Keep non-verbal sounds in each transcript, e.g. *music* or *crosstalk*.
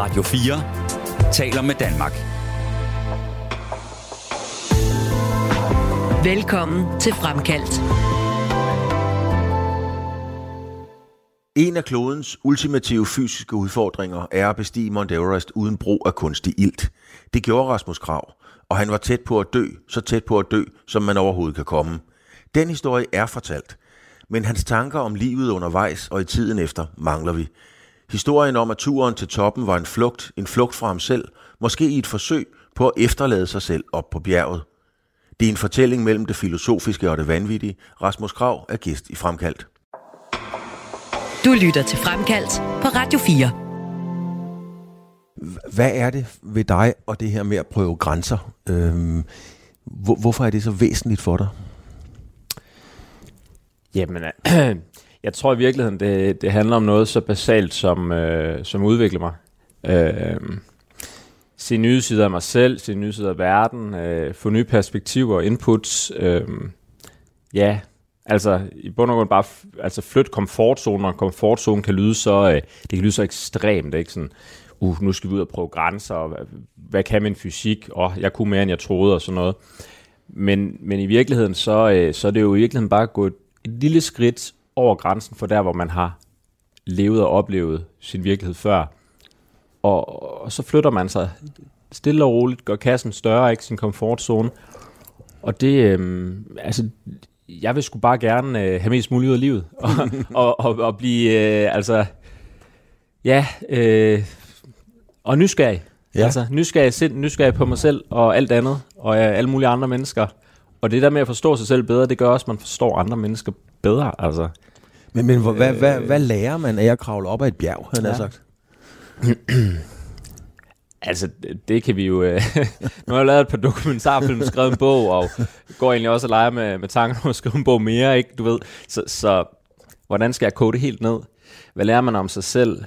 Radio 4 taler med Danmark. Velkommen til Fremkaldt. En af klodens ultimative fysiske udfordringer er at bestige Mount Everest uden brug af kunstig ilt. Det gjorde Rasmus Krav, og han var tæt på at dø, så tæt på at dø, som man overhovedet kan komme. Den historie er fortalt, men hans tanker om livet undervejs og i tiden efter mangler vi. Historien om, at turen til toppen var en flugt, en flugt fra ham selv, måske i et forsøg på at efterlade sig selv op på bjerget. Det er en fortælling mellem det filosofiske og det vanvittige. Rasmus Krav er gæst i Fremkaldt. Du lytter til Fremkaldt på Radio 4. Hvad er det ved dig og det her med at prøve grænser? Øhm, hvor, hvorfor er det så væsentligt for dig? Jamen, *clears throat* jeg tror i virkeligheden, det, det handler om noget så basalt som, øh, som udvikler mig. Øh, se nye sider af mig selv, se nye sider af verden, øh, få nye perspektiver og inputs. Øh, ja, altså i bund og grund bare altså flyt komfortzonen, og komfortzonen kan lyde så, øh, det kan lyde så ekstremt, ikke sådan, uh, nu skal vi ud og prøve grænser, og hvad, hvad kan min fysik, og jeg kunne mere, end jeg troede, og sådan noget. Men, men i virkeligheden, så, øh, så er det jo i virkeligheden bare gået et lille skridt over grænsen for der, hvor man har levet og oplevet sin virkelighed før. Og, og så flytter man sig stille og roligt, gør kassen større, ikke sin komfortzone. Og det, øh, altså, jeg vil sgu bare gerne øh, have mest muligt ud af livet. og, *laughs* og, og, og blive, øh, altså, ja, øh, og nysgerrig. Ja. Altså, nysgerrig sind, nysgerrig på mig selv og alt andet, og øh, alle mulige andre mennesker. Og det der med at forstå sig selv bedre, det gør også, at man forstår andre mennesker bedre. Altså. Men, men hvad, hvad, hvad, hvad lærer man af at kravle op ad et bjerg, han ja. sagt? *clears throat* Altså, det kan vi jo... Øh, *laughs* nu har jeg lavet et par dokumentarfilm, skrevet en bog, og går egentlig også og leger med, med tanken om at skrive en bog mere, ikke? Du ved, så, så hvordan skal jeg kode det helt ned? Hvad lærer man om sig selv?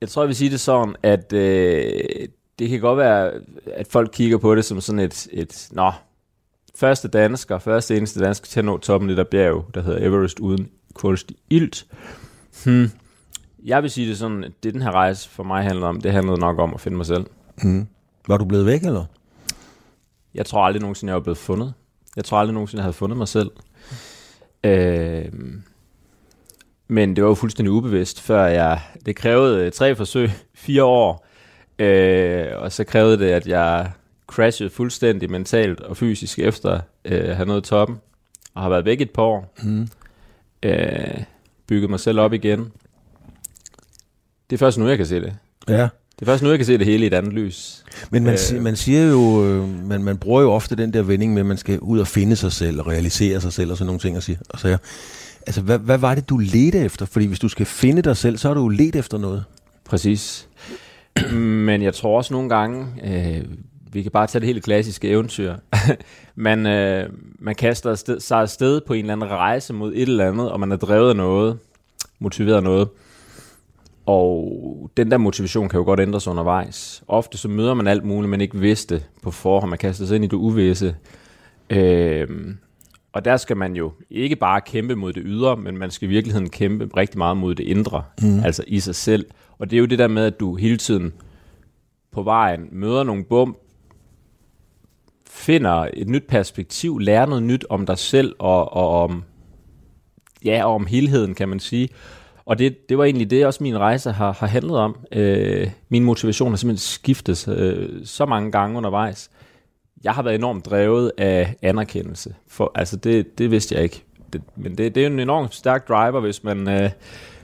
Jeg tror, jeg vil sige det sådan, at øh, det kan godt være, at folk kigger på det som sådan et, et nå, første dansker, første eneste dansker til at nå toppen i det der bjerg, der hedder Everest uden kunstig ilt. Hmm. Jeg vil sige det sådan, at det den her rejse for mig handlede om, det handlede nok om at finde mig selv. Mm. Var du blevet væk, eller? Jeg tror aldrig nogensinde, jeg var blevet fundet. Jeg tror aldrig nogensinde, jeg havde fundet mig selv. Øh, men det var jo fuldstændig ubevidst, før jeg... Det krævede øh, tre forsøg, *laughs* fire år, øh, og så krævede det, at jeg crashede fuldstændig mentalt og fysisk efter øh, at have nået toppen, og har været væk et par år. Mm. Øh, bygget mig selv op igen. Det er først nu, jeg kan se det. Ja. Det er først nu, jeg kan se det hele i et andet lys. Men man, øh, man siger jo, øh, man, man bruger jo ofte den der vending med, at man skal ud og finde sig selv og realisere sig selv og sådan nogle ting. Og sige, og så, altså, hvad, hvad var det, du ledte efter? Fordi hvis du skal finde dig selv, så har du jo let efter noget. Præcis. *clears throat* Men jeg tror også nogle gange, øh, vi kan bare tage det helt klassiske eventyr. *laughs* man, øh, man kaster afsted, sig afsted på en eller anden rejse mod et eller andet, og man er drevet af noget, motiveret af noget. Og den der motivation kan jo godt ændre sig undervejs. Ofte så møder man alt muligt, man ikke vidste på forhånd. Man kaster sig ind i det uvisse. Øhm, og der skal man jo ikke bare kæmpe mod det ydre, men man skal i virkeligheden kæmpe rigtig meget mod det indre, mm. altså i sig selv. Og det er jo det der med, at du hele tiden på vejen møder nogle bump, finder et nyt perspektiv, lærer noget nyt om dig selv og, og om ja, og om helheden, kan man sige. Og det, det var egentlig det, også min rejse har, har handlet om. Øh, min motivation har simpelthen skiftet øh, så mange gange undervejs. Jeg har været enormt drevet af anerkendelse. For, altså det, det vidste jeg ikke. Det, men det, det er jo en enormt stærk driver, hvis man, øh,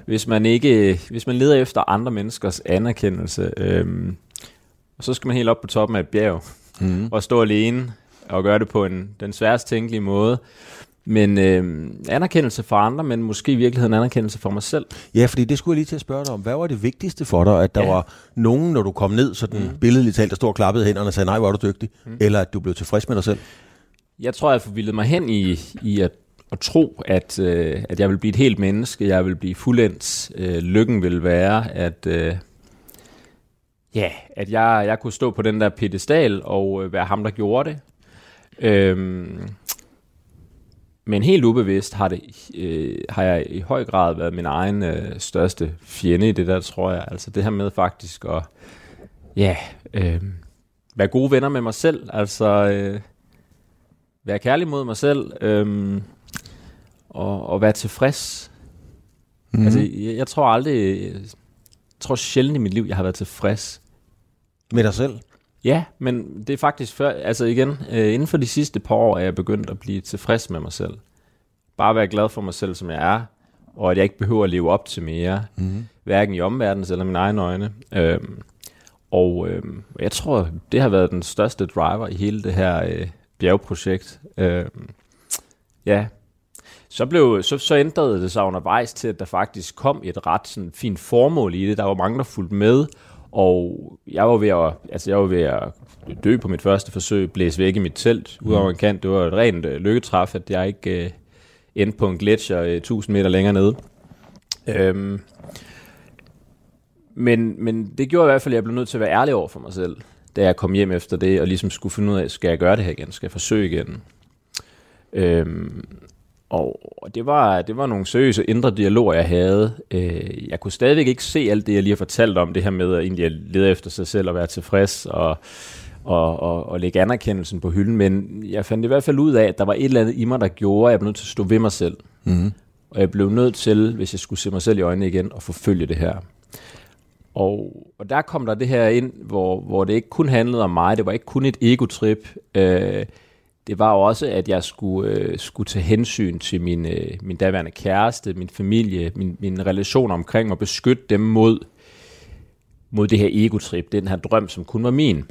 hvis man ikke hvis man leder efter andre menneskers anerkendelse. Øh, og så skal man helt op på toppen af et bjerg mm. og stå alene og gøre det på en, den sværest tænkelige måde. Men øh, anerkendelse for andre, men måske i virkeligheden anerkendelse for mig selv. Ja, fordi det skulle jeg lige til at spørge dig om. Hvad var det vigtigste for dig? At der ja. var nogen, når du kom ned, sådan mm. billedligt talt, der stod og klappede hænderne og sagde, nej, hvor er du dygtig. Mm. Eller at du blev tilfreds med dig selv? Jeg tror, jeg forvildede mig hen i, i at, at tro, at, øh, at jeg vil blive et helt menneske. Jeg vil blive fuldendt. Øh, lykken vil være, at... Øh, ja, at jeg, jeg kunne stå på den der pedestal og øh, være ham, der gjorde det. Øhm, men helt ubevidst har, det, øh, har jeg i høj grad været min egen øh, største fjende i det der, tror jeg. Altså det her med faktisk at ja, øh, være gode venner med mig selv. Altså øh, være kærlig mod mig selv. Øh, og, og være tilfreds. Mm. Altså jeg, jeg tror aldrig, jeg tror sjældent i mit liv, jeg har været tilfreds. Med dig selv? Ja, men det er faktisk før, altså igen, øh, inden for de sidste par år er jeg begyndt at blive tilfreds med mig selv. Bare være glad for mig selv, som jeg er, og at jeg ikke behøver at leve op til mere, mm. hverken i omverdens eller mine egne øjne. Øhm, og øhm, jeg tror, det har været den største driver i hele det her øh, bjergprojekt. Øhm, ja, så, blev, så, så ændrede det sig undervejs til, at der faktisk kom et ret sådan, fint formål i det. Der var mange, der fulgte med, og jeg var ved at, altså jeg var ved at dø på mit første forsøg, blæse væk i mit telt ud over en kant. Det var et rent øh, lykketræf, at jeg ikke øh, endte på en gletsjer øh, 1000 meter længere nede. Øhm, men, men det gjorde i hvert fald, at jeg blev nødt til at være ærlig over for mig selv, da jeg kom hjem efter det, og ligesom skulle finde ud af, skal jeg gøre det her igen? Skal jeg forsøge igen? Øhm, og det var, det var nogle seriøse indre dialoger, jeg havde. Øh, jeg kunne stadigvæk ikke se alt det, jeg lige har fortalt om, det her med at egentlig lede efter sig selv og være tilfreds og, og, og, og lægge anerkendelsen på hylden. Men jeg fandt i hvert fald ud af, at der var et eller andet i mig, der gjorde, at jeg blev nødt til at stå ved mig selv. Mm. Og jeg blev nødt til, hvis jeg skulle se mig selv i øjnene igen, at forfølge det her. Og, og der kom der det her ind, hvor, hvor det ikke kun handlede om mig, det var ikke kun et egotrip. Øh, det var også, at jeg skulle, øh, skulle tage hensyn til min, øh, min daværende kæreste, min familie, min, min relation omkring og beskytte dem mod, mod det her egotrip, den her drøm, som kun var min.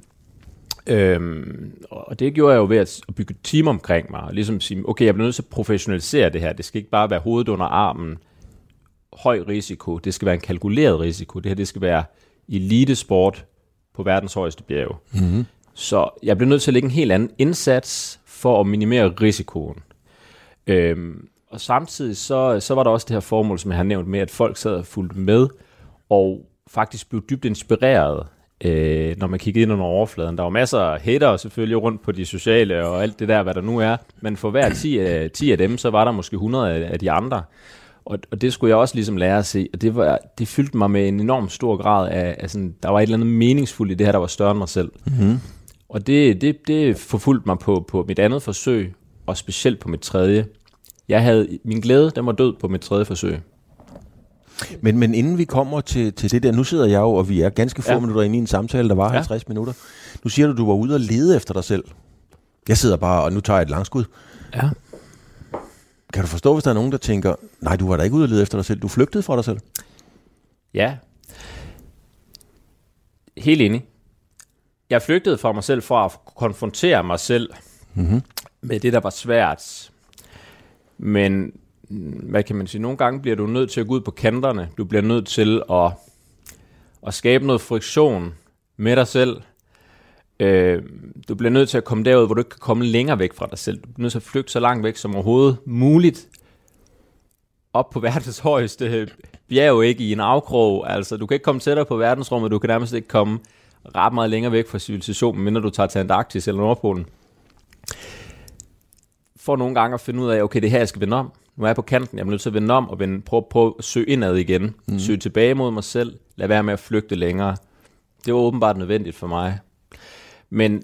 Øhm, og det gjorde jeg jo ved at, at bygge et team omkring mig, og ligesom sige, okay, jeg bliver nødt til at professionalisere det her. Det skal ikke bare være hovedet under armen, høj risiko. Det skal være en kalkuleret risiko. Det her, det skal være elitesport på verdens højeste bjerge. Mm-hmm. Så jeg blev nødt til at lægge en helt anden indsats for at minimere risikoen. Øhm, og samtidig så, så var der også det her formål, som jeg har nævnt med, at folk sad og fulgte med, og faktisk blev dybt inspireret, øh, når man kiggede ind under overfladen. Der var masser af hater selvfølgelig rundt på de sociale og alt det der, hvad der nu er, men for hver 10 10 øh, af dem, så var der måske 100 af, af de andre. Og, og det skulle jeg også ligesom lære at se, og det, var, det fyldte mig med en enorm stor grad af, af sådan, der var et eller andet meningsfuldt i det her, der var større end mig selv. Mm-hmm. Og det, det, det forfulgte mig på, på mit andet forsøg, og specielt på mit tredje. Jeg havde, min glæde, den var død på mit tredje forsøg. Men, men inden vi kommer til, til det der, nu sidder jeg jo, og vi er ganske få ja. minutter inde i en samtale, der var ja. 50 minutter. Nu siger du, du var ude og lede efter dig selv. Jeg sidder bare, og nu tager jeg et langskud. Ja. Kan du forstå, hvis der er nogen, der tænker, nej, du var da ikke ude og lede efter dig selv, du flygtede fra dig selv? Ja. Helt enig jeg flygtede fra mig selv for at konfrontere mig selv mm-hmm. med det, der var svært. Men hvad kan man sige, nogle gange bliver du nødt til at gå ud på kanterne. Du bliver nødt til at, at skabe noget friktion med dig selv. Øh, du bliver nødt til at komme derud, hvor du ikke kan komme længere væk fra dig selv. Du bliver nødt til at flygte så langt væk som overhovedet muligt. Op på *laughs* verdens højeste bjerg, ikke i en afkrog. Altså, du kan ikke komme tættere på verdensrummet, du kan nærmest ikke komme ret meget længere væk fra civilisationen, mindre du tager til Antarktis eller Nordpolen. For nogle gange at finde ud af, okay, det her, jeg skal vende om. Nu er jeg på kanten, jeg er nødt til at vende om og vende, prøve, prøve at søge indad igen. Mm. Søge tilbage mod mig selv. Lad være med at flygte længere. Det var åbenbart nødvendigt for mig. Men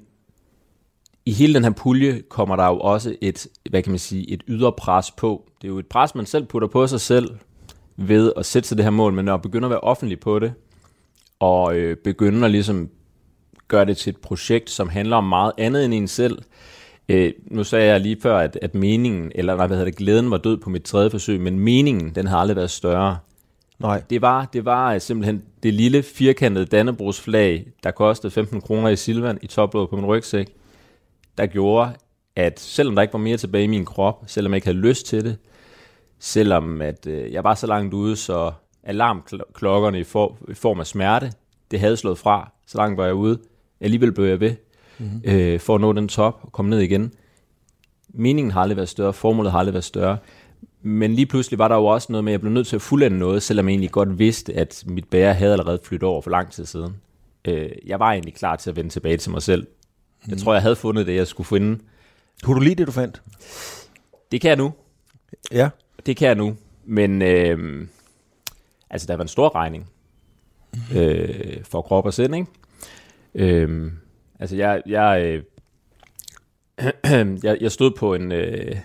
i hele den her pulje kommer der jo også et, hvad kan man sige, et ydre pres på. Det er jo et pres, man selv putter på sig selv ved at sætte sig det her mål, men når man begynder at være offentlig på det, og øh, begynde at ligesom gøre det til et projekt, som handler om meget andet end en selv. Øh, nu sagde jeg lige før, at, at meningen, eller hvad hedder det, glæden var død på mit tredje forsøg, men meningen, den har aldrig været større. Nej. Det var, det var øh, simpelthen det lille firkantede Dannebrogsflag, der kostede 15 kroner i Silvan i toplåget på min rygsæk, der gjorde, at selvom der ikke var mere tilbage i min krop, selvom jeg ikke havde lyst til det, selvom at øh, jeg var så langt ude, så alarmklokkerne i, for, i form af smerte. Det havde slået fra, så langt var jeg ude. Alligevel blev jeg ved mm-hmm. øh, for at nå den top og komme ned igen. Meningen har aldrig været større, formålet har aldrig været større. Men lige pludselig var der jo også noget med, at jeg blev nødt til at fuldende noget, selvom jeg egentlig godt vidste, at mit bære havde allerede flyttet over for lang tid siden. Øh, jeg var egentlig klar til at vende tilbage til mig selv. Mm. Jeg mhm. tror, jeg havde fundet det, jeg skulle finde. Kunne du lide det, du fandt? Det kan jeg nu. Ja. Det kan jeg nu. Men øh, altså, der var en stor regning øh, for krop og sind, ikke? Øh, altså, jeg, jeg, øh, *clears throat* jeg, jeg stod på en... Øh,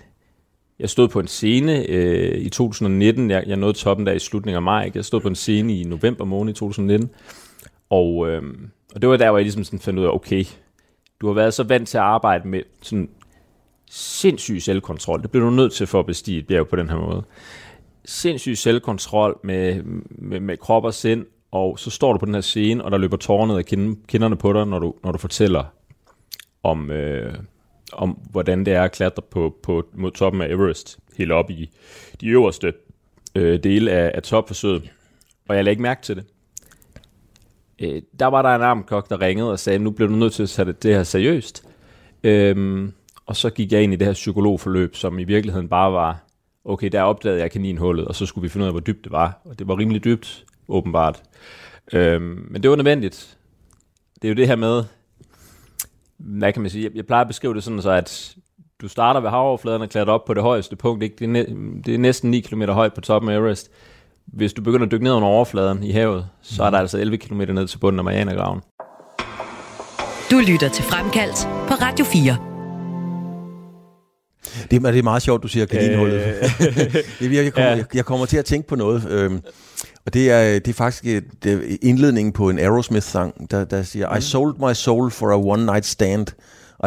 jeg stod på en scene øh, i 2019. Jeg, jeg nåede toppen der i slutningen af maj. Ikke? Jeg stod på en scene i november måned i 2019. Og, øh, og det var der, hvor jeg ligesom sådan fandt ud af, okay, du har været så vant til at arbejde med sådan sindssyg selvkontrol. Det bliver du nødt til for at bestige et bjerg på den her måde. Sindssyg selvkontrol med, med, med krop og sind, og så står du på den her scene, og der løber tårer ned af kinderne på dig, når du, når du fortæller om, øh, om, hvordan det er at klatre på, på, mod toppen af Everest, helt op i de øverste øh, dele af, af topforsøget. Og jeg lagde ikke mærke til det. Øh, der var der en armkok, der ringede og sagde, nu bliver du nødt til at sætte det her seriøst. Øhm, og så gik jeg ind i det her psykologforløb, som i virkeligheden bare var, okay, der opdagede jeg kaninhullet, og så skulle vi finde ud af, hvor dybt det var. Og det var rimelig dybt, åbenbart. Øhm, men det var nødvendigt. Det er jo det her med, hvad kan man sige, jeg, jeg plejer at beskrive det sådan så, at du starter ved havoverfladen og klatrer op på det højeste punkt. Ikke? Det, er næ- det er næsten 9 km højt på toppen af Everest. Hvis du begynder at dykke ned under overfladen i havet, så er der altså 11 km ned til bunden af Marianergraven. Du lytter til Fremkaldt på Radio 4. Det, er- det er meget sjovt, du siger kaninhullet. Øh. *laughs* Det- jeg, kommer, Ja. jeg, jeg kommer til at tænke på noget. Øhm, og det er, det er faktisk et, det er indledningen på en Aerosmith-sang, der, der siger, I sold my soul for a one-night stand.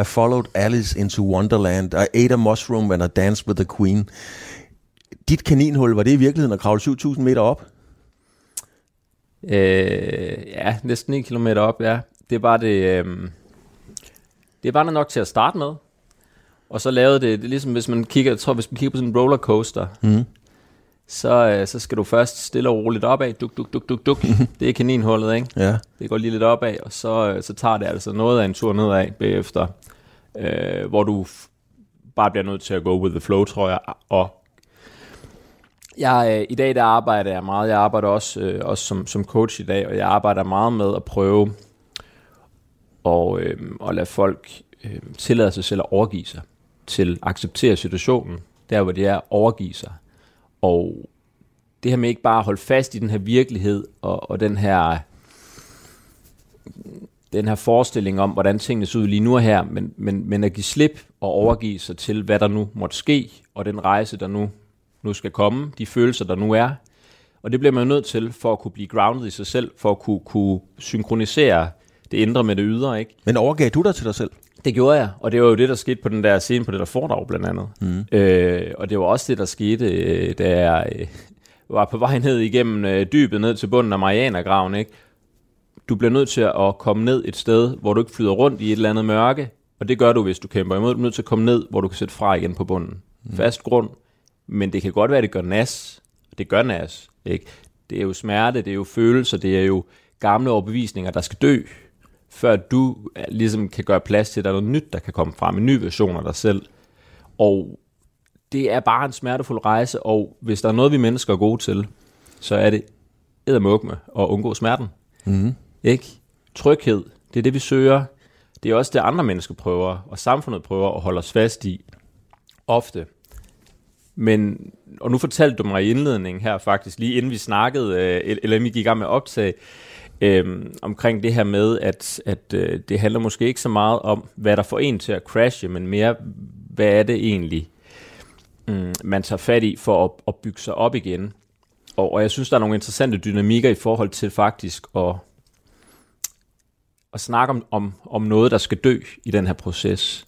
I followed Alice into Wonderland. I ate a mushroom and I danced with the queen. Dit kaninhul, var det i virkeligheden at kravle 7.000 meter op? Øh, ja, næsten 9 km op, ja. Det var det, øh, det var det nok til at starte med. Og så lavede det, det er ligesom hvis man kigger, jeg tror, hvis man kigger på sådan en rollercoaster, Mm. så, øh, så skal du først stille og roligt opad, duk, duk, duk, duk, duk. *laughs* det er kaninhullet, ikke? Ja. Det går lige lidt opad, og så, øh, så tager det altså noget af en tur nedad bagefter, øh, hvor du bare bliver nødt til at go with the flow, tror jeg. Og jeg, øh, I dag der arbejder jeg meget, jeg arbejder også, øh, også som, som coach i dag, og jeg arbejder meget med at prøve at, øh, at lade folk øh, tillade sig selv at overgive sig, til at acceptere situationen, der hvor det er at overgive sig. Og det her med ikke bare at holde fast i den her virkelighed, og, og den her den her forestilling om, hvordan tingene ser ud lige nu og her, men, men, men at give slip og overgive sig til, hvad der nu måtte ske, og den rejse, der nu, nu skal komme, de følelser, der nu er. Og det bliver man jo nødt til, for at kunne blive grounded i sig selv, for at kunne, kunne synkronisere det indre med det ydre, ikke? Men overgav du dig til dig selv? Det gjorde jeg, og det var jo det, der skete på den der scene på det der foredrag blandt andet. Mm. Øh, og det var også det, der skete, øh, da jeg øh, var på vej ned igennem øh, dybet, ned til bunden af Marianergraven, ikke? Du bliver nødt til at komme ned et sted, hvor du ikke flyder rundt i et eller andet mørke, og det gør du, hvis du kæmper imod. Du er nødt til at komme ned, hvor du kan sætte fra igen på bunden. Mm. Fast grund. Men det kan godt være, at det gør nas. Det gør nas, ikke? Det er jo smerte, det er jo følelser, det er jo gamle overbevisninger, der skal dø, før du ligesom kan gøre plads til, at der er noget nyt, der kan komme frem, en ny version af dig selv. Og det er bare en smertefuld rejse, og hvis der er noget, vi mennesker er gode til, så er det eddermukke at undgå smerten. Mm. Ikke? Tryghed, det er det, vi søger. Det er også det, andre mennesker prøver, og samfundet prøver at holde os fast i. Ofte. Men, og nu fortalte du mig i indledningen her faktisk, lige inden vi snakkede, øh, eller inden vi gik i gang med at øhm, omkring det her med, at, at øh, det handler måske ikke så meget om, hvad der får en til at crashe, men mere, hvad er det egentlig, mm, man tager fat i for at, at bygge sig op igen. Og, og jeg synes, der er nogle interessante dynamikker i forhold til faktisk at, at snakke om, om, om noget, der skal dø i den her proces,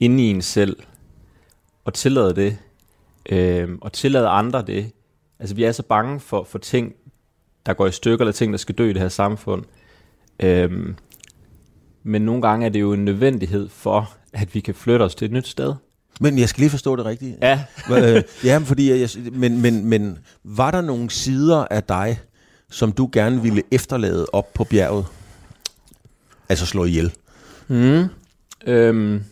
inde i en selv, og tillade det, øh, og tillade andre det. Altså, vi er så bange for, for ting, der går i stykker, eller ting, der skal dø i det her samfund. Øh, men nogle gange er det jo en nødvendighed for, at vi kan flytte os til et nyt sted. Men jeg skal lige forstå det rigtigt. Ja, *laughs* øh, ja, fordi jeg, men, men, men var der nogle sider af dig, som du gerne ville efterlade op på bjerget? Altså slå ihjel. Mm. Øhm,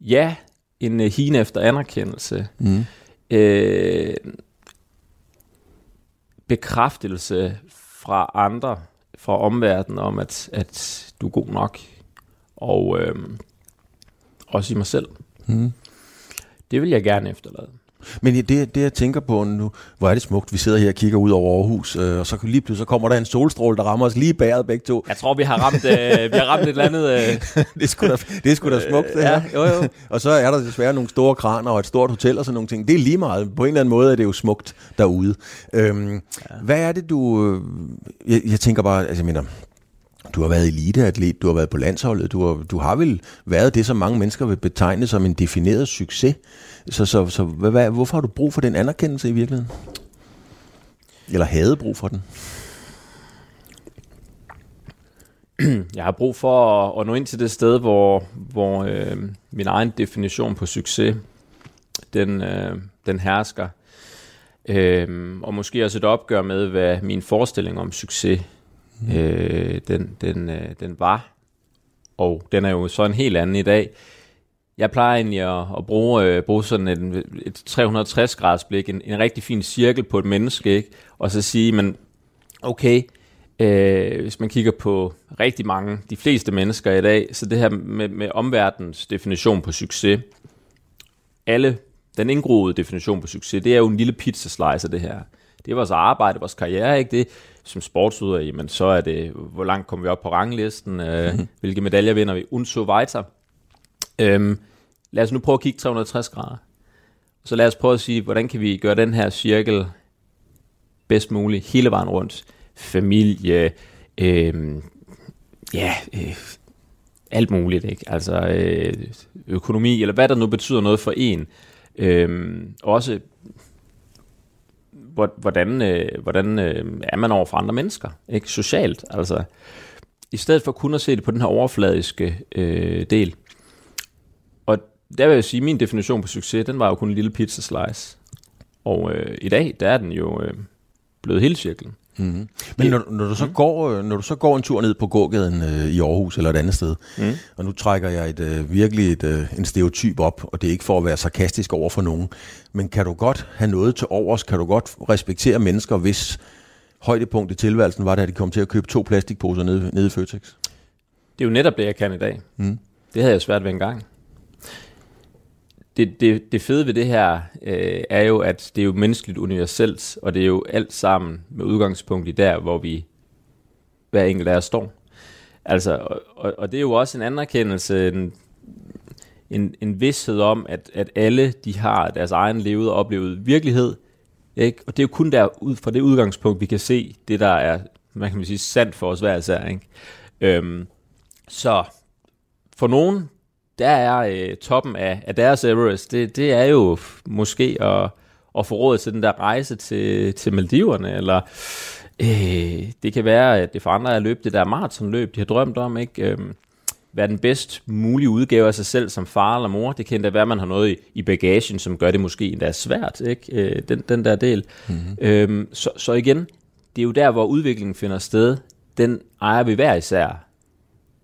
ja, en uh, hine efter anerkendelse. Mm. Øh, bekræftelse fra andre, fra omverdenen om, at, at du er god nok. Og øhm, også i mig selv. Mm. Det vil jeg gerne efterlade. Men det, det jeg tænker på nu, hvor er det smukt, vi sidder her og kigger ud over Aarhus, øh, og så lige pludselig så kommer der en solstråle, der rammer os lige bæret begge to. Jeg tror, vi har ramt, øh, vi har ramt et eller andet... Øh, *laughs* det er sgu da, det er sgu da smukt, det her. ja, jo, jo. *laughs* og så er der desværre nogle store kraner og et stort hotel og sådan nogle ting. Det er lige meget. På en eller anden måde er det jo smukt derude. Øhm, ja. Hvad er det, du... øh, Jeg, jeg tænker bare, altså jeg mener, du har været eliteatlet, du har været på landsholdet, du har, du har vel været det, som mange mennesker vil betegne som en defineret succes. Så, så, så hvad, hvad, hvorfor har du brug for den anerkendelse i virkeligheden? Eller havde brug for den? *clears throat* Jeg har brug for at, at nå ind til det sted, hvor, hvor øh, min egen definition på succes, den, øh, den hersker. Øh, og måske også et opgør med, hvad min forestilling om succes, mm. øh, den, den, øh, den var. Og den er jo så en helt anden i dag. Jeg plejer egentlig at, at bruge, øh, bruge sådan et, et 360 graders blik, en, en rigtig fin cirkel på et menneske, ikke? og så sige, men okay, øh, hvis man kigger på rigtig mange, de fleste mennesker i dag, så det her med, med omverdens definition på succes, alle, den indgroede definition på succes, det er jo en lille pizza slice af det her. Det er vores arbejde, vores karriere, ikke det? Som sportsuder, jamen så er det, hvor langt kommer vi op på ranglisten, øh, *laughs* hvilke medaljer vinder vi, und so weiter. Øhm, lad os nu prøve at kigge 360 grader. Så lad os prøve at sige, hvordan kan vi gøre den her cirkel bedst muligt hele vejen rundt. Familie, øhm, ja, øh, alt muligt, ikke? Altså øh, økonomi, eller hvad der nu betyder noget for en. Øhm, også hvordan, øh, hvordan øh, er man over for andre mennesker, ikke? Socialt, altså. I stedet for kun at se det på den her overfladiske øh, del. Der vil jeg sige, at min definition på succes, den var jo kun en lille pizza slice. Og øh, i dag, der er den jo øh, blevet hele cirklen. Mm-hmm. Men når, når, du så går, øh, når du så går en tur ned på gågaden øh, i Aarhus eller et andet sted, mm. og nu trækker jeg et, øh, virkelig et, øh, en stereotyp op, og det er ikke for at være sarkastisk over for nogen, men kan du godt have noget til overs? Kan du godt respektere mennesker, hvis højdepunkt i tilværelsen var, da de kom til at købe to plastikposer nede, nede i Føtex? Det er jo netop det, jeg kan i dag. Mm. Det havde jeg svært ved engang. Det, det, det fede ved det her øh, er jo, at det er jo menneskeligt universelt, og det er jo alt sammen med udgangspunkt i der, hvor vi hver enkelt af os står. Altså, og, og, og det er jo også en anerkendelse, en, en, en vidshed om, at, at alle de har deres egen levede og oplevet virkelighed. Ikke? Og det er jo kun der, ud fra det udgangspunkt, vi kan se det, der er, man kan sige, sandt for os hver især. Ikke? Øhm, så for nogen, der er øh, toppen af, af deres Everest, det, det er jo måske at, at få råd til den der rejse til, til Maldiverne, eller øh, det kan være, at det for andre er at løbe det der maratonløb, de har drømt om, ikke? Øhm, være den bedst mulige udgave af sig selv som far eller mor. Det kan endda være, at man har noget i, i bagagen, som gør det måske endda svært, ikke? Øh, den, den der del. Mm-hmm. Øhm, så, så igen, det er jo der, hvor udviklingen finder sted. Den ejer vi hver især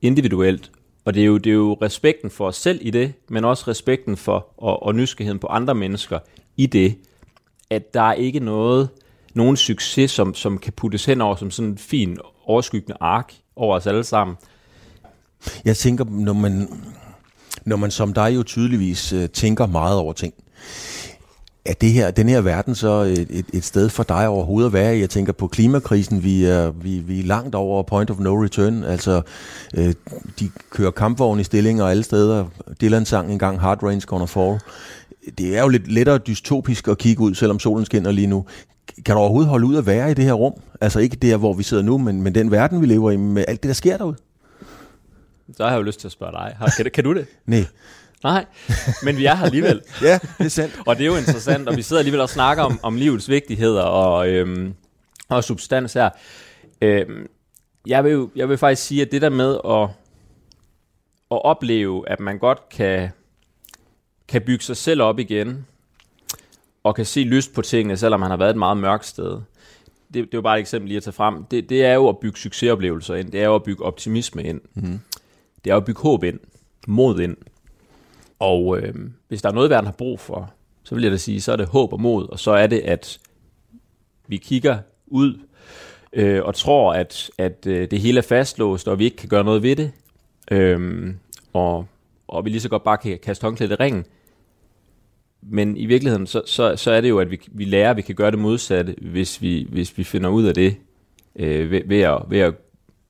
individuelt. Og det er, jo, det er jo respekten for os selv i det, men også respekten for og, og nysgerrigheden på andre mennesker i det, at der er ikke noget, nogen succes, som, som kan puttes hen over som sådan en fin overskyggende ark over os alle sammen. Jeg tænker, når man, når man som dig jo tydeligvis øh, tænker meget over ting, er det her, den her verden så et, et, et sted for dig overhovedet at være i? Jeg tænker på klimakrisen, vi er, vi, vi er langt over point of no return. Altså, øh, de kører kampvogne i stillinger alle steder. Dylan sang engang, Hard Rain's Gonna Fall. Det er jo lidt lettere dystopisk at kigge ud, selvom solen skinner lige nu. Kan du overhovedet holde ud at være i det her rum? Altså ikke der, hvor vi sidder nu, men, men den verden, vi lever i, med alt det, der sker derude? Så har jeg jo lyst til at spørge dig. Kan, kan du det? *laughs* Nej. Nej, men vi er her alligevel. *laughs* Ja, det er sandt. og det er jo interessant, og vi sidder alligevel og snakker om, om livets vigtigheder og, øhm, og substans her. Øhm, jeg, vil, jo- jeg vil faktisk sige, at det der med at, at opleve, at man godt kan, kan bygge sig selv op igen, og kan se lyst på tingene, selvom man har været et meget mørkt sted. Det, det er jo bare et eksempel lige at tage frem. Det, det er jo at bygge succesoplevelser ind. Det er jo at bygge optimisme ind. Mm. Det er jo at bygge håb ind. Mod ind. Og øh, hvis der er noget, verden har brug for, så vil jeg da sige, så er det håb og mod, og så er det, at vi kigger ud øh, og tror, at, at øh, det hele er fastlåst, og vi ikke kan gøre noget ved det, øh, og, og vi lige så godt bare kan kaste håndklædet i ringen. men i virkeligheden, så, så, så er det jo, at vi, vi lærer, at vi kan gøre det modsatte, hvis vi, hvis vi finder ud af det, øh, ved, ved, at, ved at,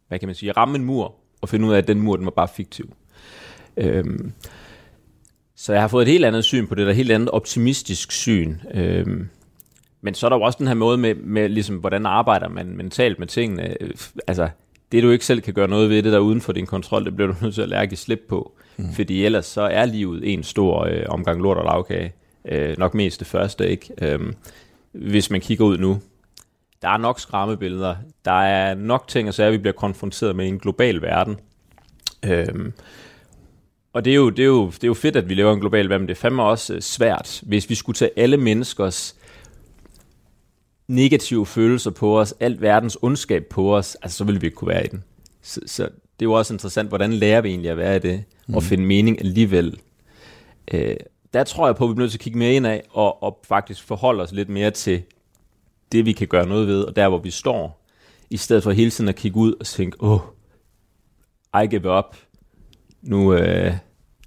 hvad kan man sige, ramme en mur, og finde ud af, at den mur, den var bare fiktiv. Øh, så jeg har fået et helt andet syn på det, der helt andet optimistisk syn. Øhm, men så er der jo også den her måde med, med ligesom, hvordan arbejder man mentalt med tingene. Altså, det du ikke selv kan gøre noget ved, det der uden for din kontrol, det bliver du *laughs* nødt til at lære at give slip på. Mm. Fordi ellers så er livet en stor øh, omgang lort og lavkage. Øh, nok mest det første, ikke? Øhm, hvis man kigger ud nu. Der er nok skræmmebilleder. Der er nok ting at sige, vi bliver konfronteret med i en global verden. Øhm, og det er, jo, det, er jo, det er jo fedt, at vi lever i en global verden, men det er fandme også øh, svært, hvis vi skulle tage alle menneskers negative følelser på os, alt verdens ondskab på os, altså så ville vi ikke kunne være i den. Så, så det er jo også interessant, hvordan lærer vi egentlig at være i det, mm. og finde mening alligevel. Øh, der tror jeg på, at vi bliver nødt til at kigge mere ind af, og, og faktisk forholde os lidt mere til det, vi kan gøre noget ved, og der, hvor vi står, i stedet for hele tiden at kigge ud og tænke, åh, oh, I give up. Nu, øh,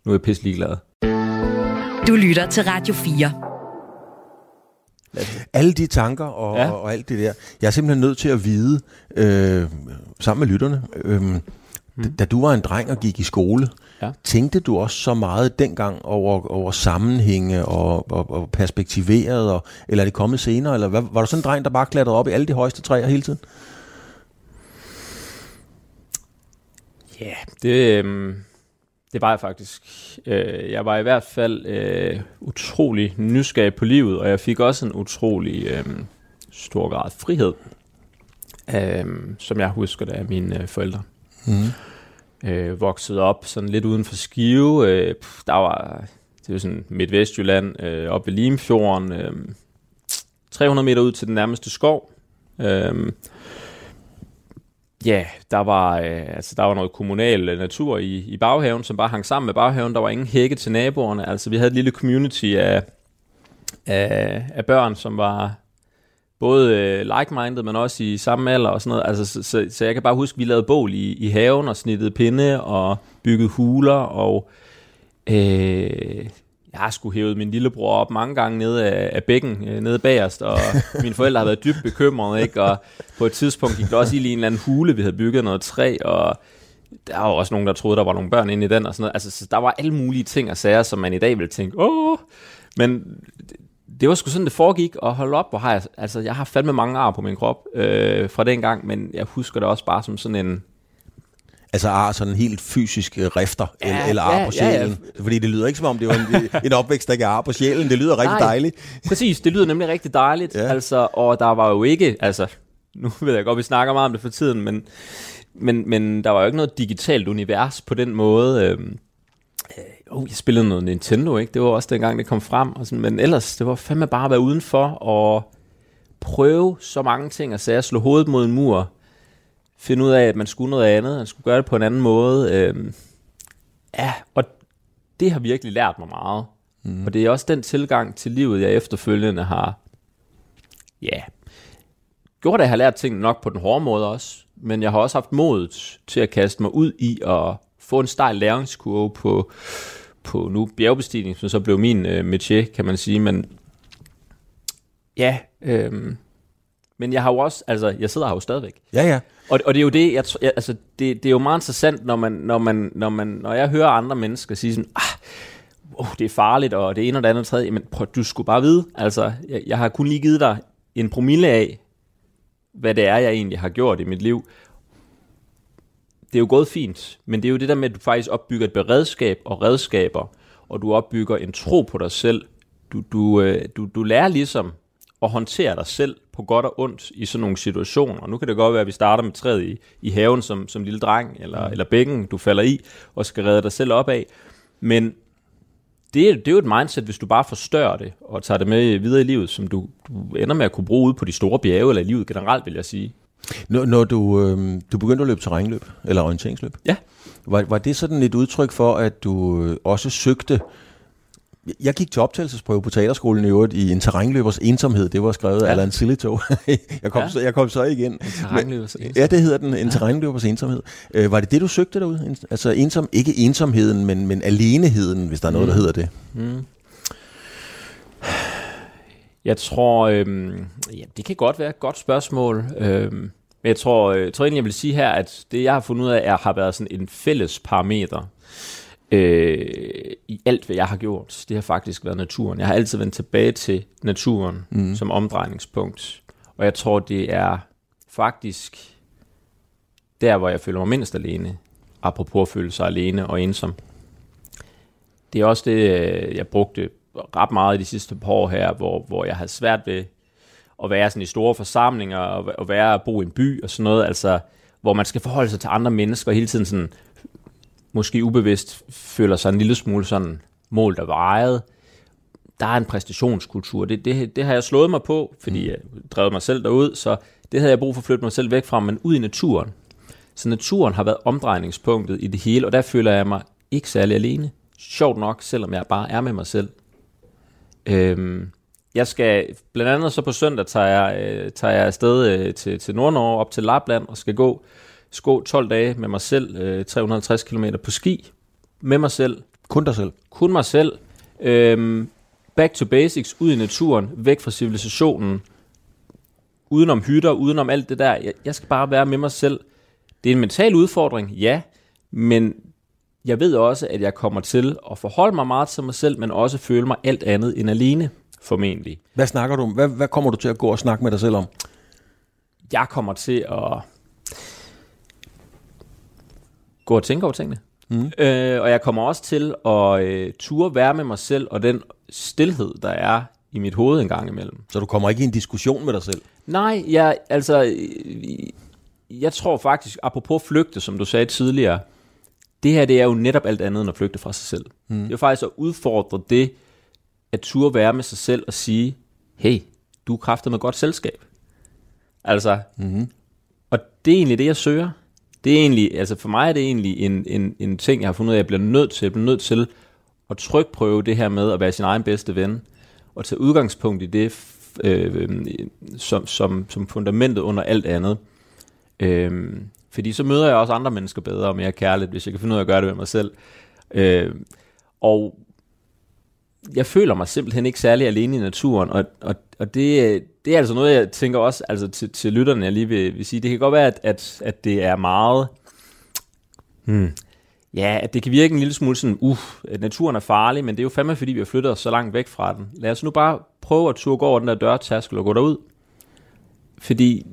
nu er jeg pisse ligeglad. Du lytter til Radio 4. Alle de tanker og, ja. og, og alt det der. Jeg er simpelthen nødt til at vide, øh, sammen med lytterne, øh, mm. da du var en dreng og gik i skole, ja. tænkte du også så meget dengang over, over sammenhænge og, og, og perspektiveret, og, eller er det kommet senere? Eller hvad, var du sådan en dreng, der bare klatrede op i alle de højeste træer hele tiden? Ja, yeah, det... Øh det var jeg faktisk. Øh, jeg var i hvert fald øh, utrolig nysgerrig på livet, og jeg fik også en utrolig øh, stor grad frihed, øh, som jeg husker det af mine øh, forældre. Mm. Øh, voksede op sådan lidt uden for Skive. Øh, der var det var sådan Midtvestjylland, øh, op ved Limfjorden, øh, 300 meter ud til den nærmeste skov. Øh, Ja, der var, øh, altså, der var noget kommunal øh, natur i, i baghaven, som bare hang sammen med baghaven. Der var ingen hække til naboerne. Altså, vi havde et lille community af, af, af børn, som var både øh, like-minded, men også i samme alder og sådan noget. Altså, så, så, så jeg kan bare huske, at vi lavede bål i, i haven og snittede pinde og byggede huler og øh, jeg har sgu hævet min lillebror op mange gange nede af, af bækken, øh, nede bagerst, og *laughs* mine forældre har været dybt bekymrede, ikke? og på et tidspunkt gik der også i en eller anden hule, vi havde bygget noget træ, og der var også nogen, der troede, der var nogle børn inde i den, og sådan noget. Altså, så der var alle mulige ting og sager, som man i dag ville tænke, åh, men det var sgu sådan, det foregik, og hold op, hvor har jeg, altså, jeg har fandme mange ar på min krop øh, fra den gang, men jeg husker det også bare som sådan en, Altså ar sådan helt fysisk rifter, ja, eller, eller ar ja, på sjælen. Ja, ja. Fordi det lyder ikke som om, det var en, *laughs* en opvækst, der gav ar på sjælen. Det lyder rigtig Nej, dejligt. Præcis, det lyder nemlig rigtig dejligt. Ja. Altså, og der var jo ikke, altså, nu ved jeg godt, vi snakker meget om det for tiden, men, men, men der var jo ikke noget digitalt univers på den måde. Øhm, øh, oh, jeg spillede noget Nintendo, ikke? Det var også dengang, det kom frem. Og sådan, men ellers, det var fandme bare at være udenfor og prøve så mange ting og at slå hovedet mod en mur finde ud af, at man skulle noget andet, man skulle gøre det på en anden måde. Øhm, ja, og det har virkelig lært mig meget. Mm. Og det er også den tilgang til livet, jeg efterfølgende har, ja, gjort, at jeg har lært ting nok på den hårde måde også, men jeg har også haft modet til at kaste mig ud i at få en stejl læringskurve på, på nu bjergbestigning, som så blev min øh, métier, kan man sige, men ja, øhm, men jeg har jo også, altså, jeg sidder her jo stadigvæk. Ja, ja. Og, og det er jo det, jeg, jeg, altså, det, det er jo meget interessant, når, man, når, man, når, man, når jeg hører andre mennesker sige sådan, ah, oh, det er farligt, og det ene og det andet og tredje, men prøv, du skulle bare vide, altså, jeg, jeg har kun lige givet dig en promille af, hvad det er, jeg egentlig har gjort i mit liv. Det er jo gået fint, men det er jo det der med, at du faktisk opbygger et beredskab og redskaber, og du opbygger en tro på dig selv. Du, du, øh, du, du lærer ligesom at håndtere dig selv på godt og ondt i sådan nogle situationer. Nu kan det godt være, at vi starter med træet i, i haven som, som lille dreng, eller, mm. eller bækken, du falder i, og skal redde dig selv op af. Men det, er, det er jo et mindset, hvis du bare forstørrer det, og tager det med videre i livet, som du, du ender med at kunne bruge ud på de store bjerge, eller i livet generelt, vil jeg sige. Når, når du, øh, du begyndte at løbe terrænløb, eller orienteringsløb, ja. var, var det sådan et udtryk for, at du øh, også søgte jeg gik til optagelsesprøve på teaterskolen i øvrigt i en terrænløbers ensomhed. Det var skrevet ja. af Alan Silito. *laughs* jeg, kom ja. så, jeg kom så igen. En terrænløbers ensomhed. Ja, det hedder den. En ja. terrænløbers ensomhed. Øh, var det det, du søgte derude? Altså ensom, ikke ensomheden, men, men aleneheden, hvis der er noget, mm. der hedder det. Mm. Jeg tror, øhm, ja, det kan godt være et godt spørgsmål. Øhm, men jeg tror, øh, tror egentlig, jeg vil sige her, at det, jeg har fundet ud af, er, har været sådan en fælles parameter øh, i alt, hvad jeg har gjort. Det har faktisk været naturen. Jeg har altid vendt tilbage til naturen mm. som omdrejningspunkt. Og jeg tror, det er faktisk der, hvor jeg føler mig mindst alene. Apropos at føle sig alene og ensom. Det er også det, øh, jeg brugte ret meget i de sidste par år her, hvor, hvor jeg havde svært ved at være sådan i store forsamlinger, og, og være at bo i en by og sådan noget, altså hvor man skal forholde sig til andre mennesker, og hele tiden sådan, måske ubevidst føler sig en lille smule sådan målt og vejet. Der er en præstationskultur. Det, det, det har jeg slået mig på, fordi jeg drev mig selv derud, så det havde jeg brug for at flytte mig selv væk fra, men ud i naturen. Så naturen har været omdrejningspunktet i det hele, og der føler jeg mig ikke særlig alene. Sjovt nok, selvom jeg bare er med mig selv. Øhm, jeg skal, blandt andet så på søndag tager jeg, øh, tager jeg afsted øh, til, til Nordnorge op til Lapland og skal gå sko 12 dage med mig selv, øh, 350 km på ski med mig selv. Kun dig selv. Kun mig selv. Øhm, back to basics, ud i naturen, væk fra civilisationen, udenom hytter, udenom alt det der. Jeg, jeg skal bare være med mig selv. Det er en mental udfordring, ja, men jeg ved også, at jeg kommer til at forholde mig meget til mig selv, men også føle mig alt andet end alene, formentlig. Hvad snakker du om? Hvad, hvad kommer du til at gå og snakke med dig selv om? Jeg kommer til at gå og tænke over tingene. Mm. Øh, og jeg kommer også til at øh, ture være med mig selv, og den stillhed, der er i mit hoved en gang imellem. Så du kommer ikke i en diskussion med dig selv? Nej, jeg, altså, øh, jeg tror faktisk, apropos flygte, som du sagde tidligere, det her det er jo netop alt andet end at flygte fra sig selv. Mm. Det er jo faktisk at udfordre det, at turde være med sig selv og sige, hey, du er kraftet med godt selskab. Altså, mm-hmm. og det er egentlig det, jeg søger. Det er egentlig, altså for mig er det egentlig en, en, en ting, jeg har fundet ud af, jeg bliver nødt til. Jeg bliver nødt til at trykprøve det her med at være sin egen bedste ven, og tage udgangspunkt i det øh, som, som, som fundamentet under alt andet. Øh, fordi så møder jeg også andre mennesker bedre og mere kærligt, hvis jeg kan finde ud af at gøre det med mig selv. Øh, og jeg føler mig simpelthen ikke særlig alene i naturen, og, og, og det, det er altså noget, jeg tænker også altså til, til lytterne, jeg lige vil, vil sige. Det kan godt være, at, at, at det er meget... Hmm, ja, at det kan virke en lille smule sådan, uh, at naturen er farlig, men det er jo fandme, fordi vi har flyttet os så langt væk fra den. Lad os nu bare prøve at turde gå over den der dørtaskel og gå derud. Fordi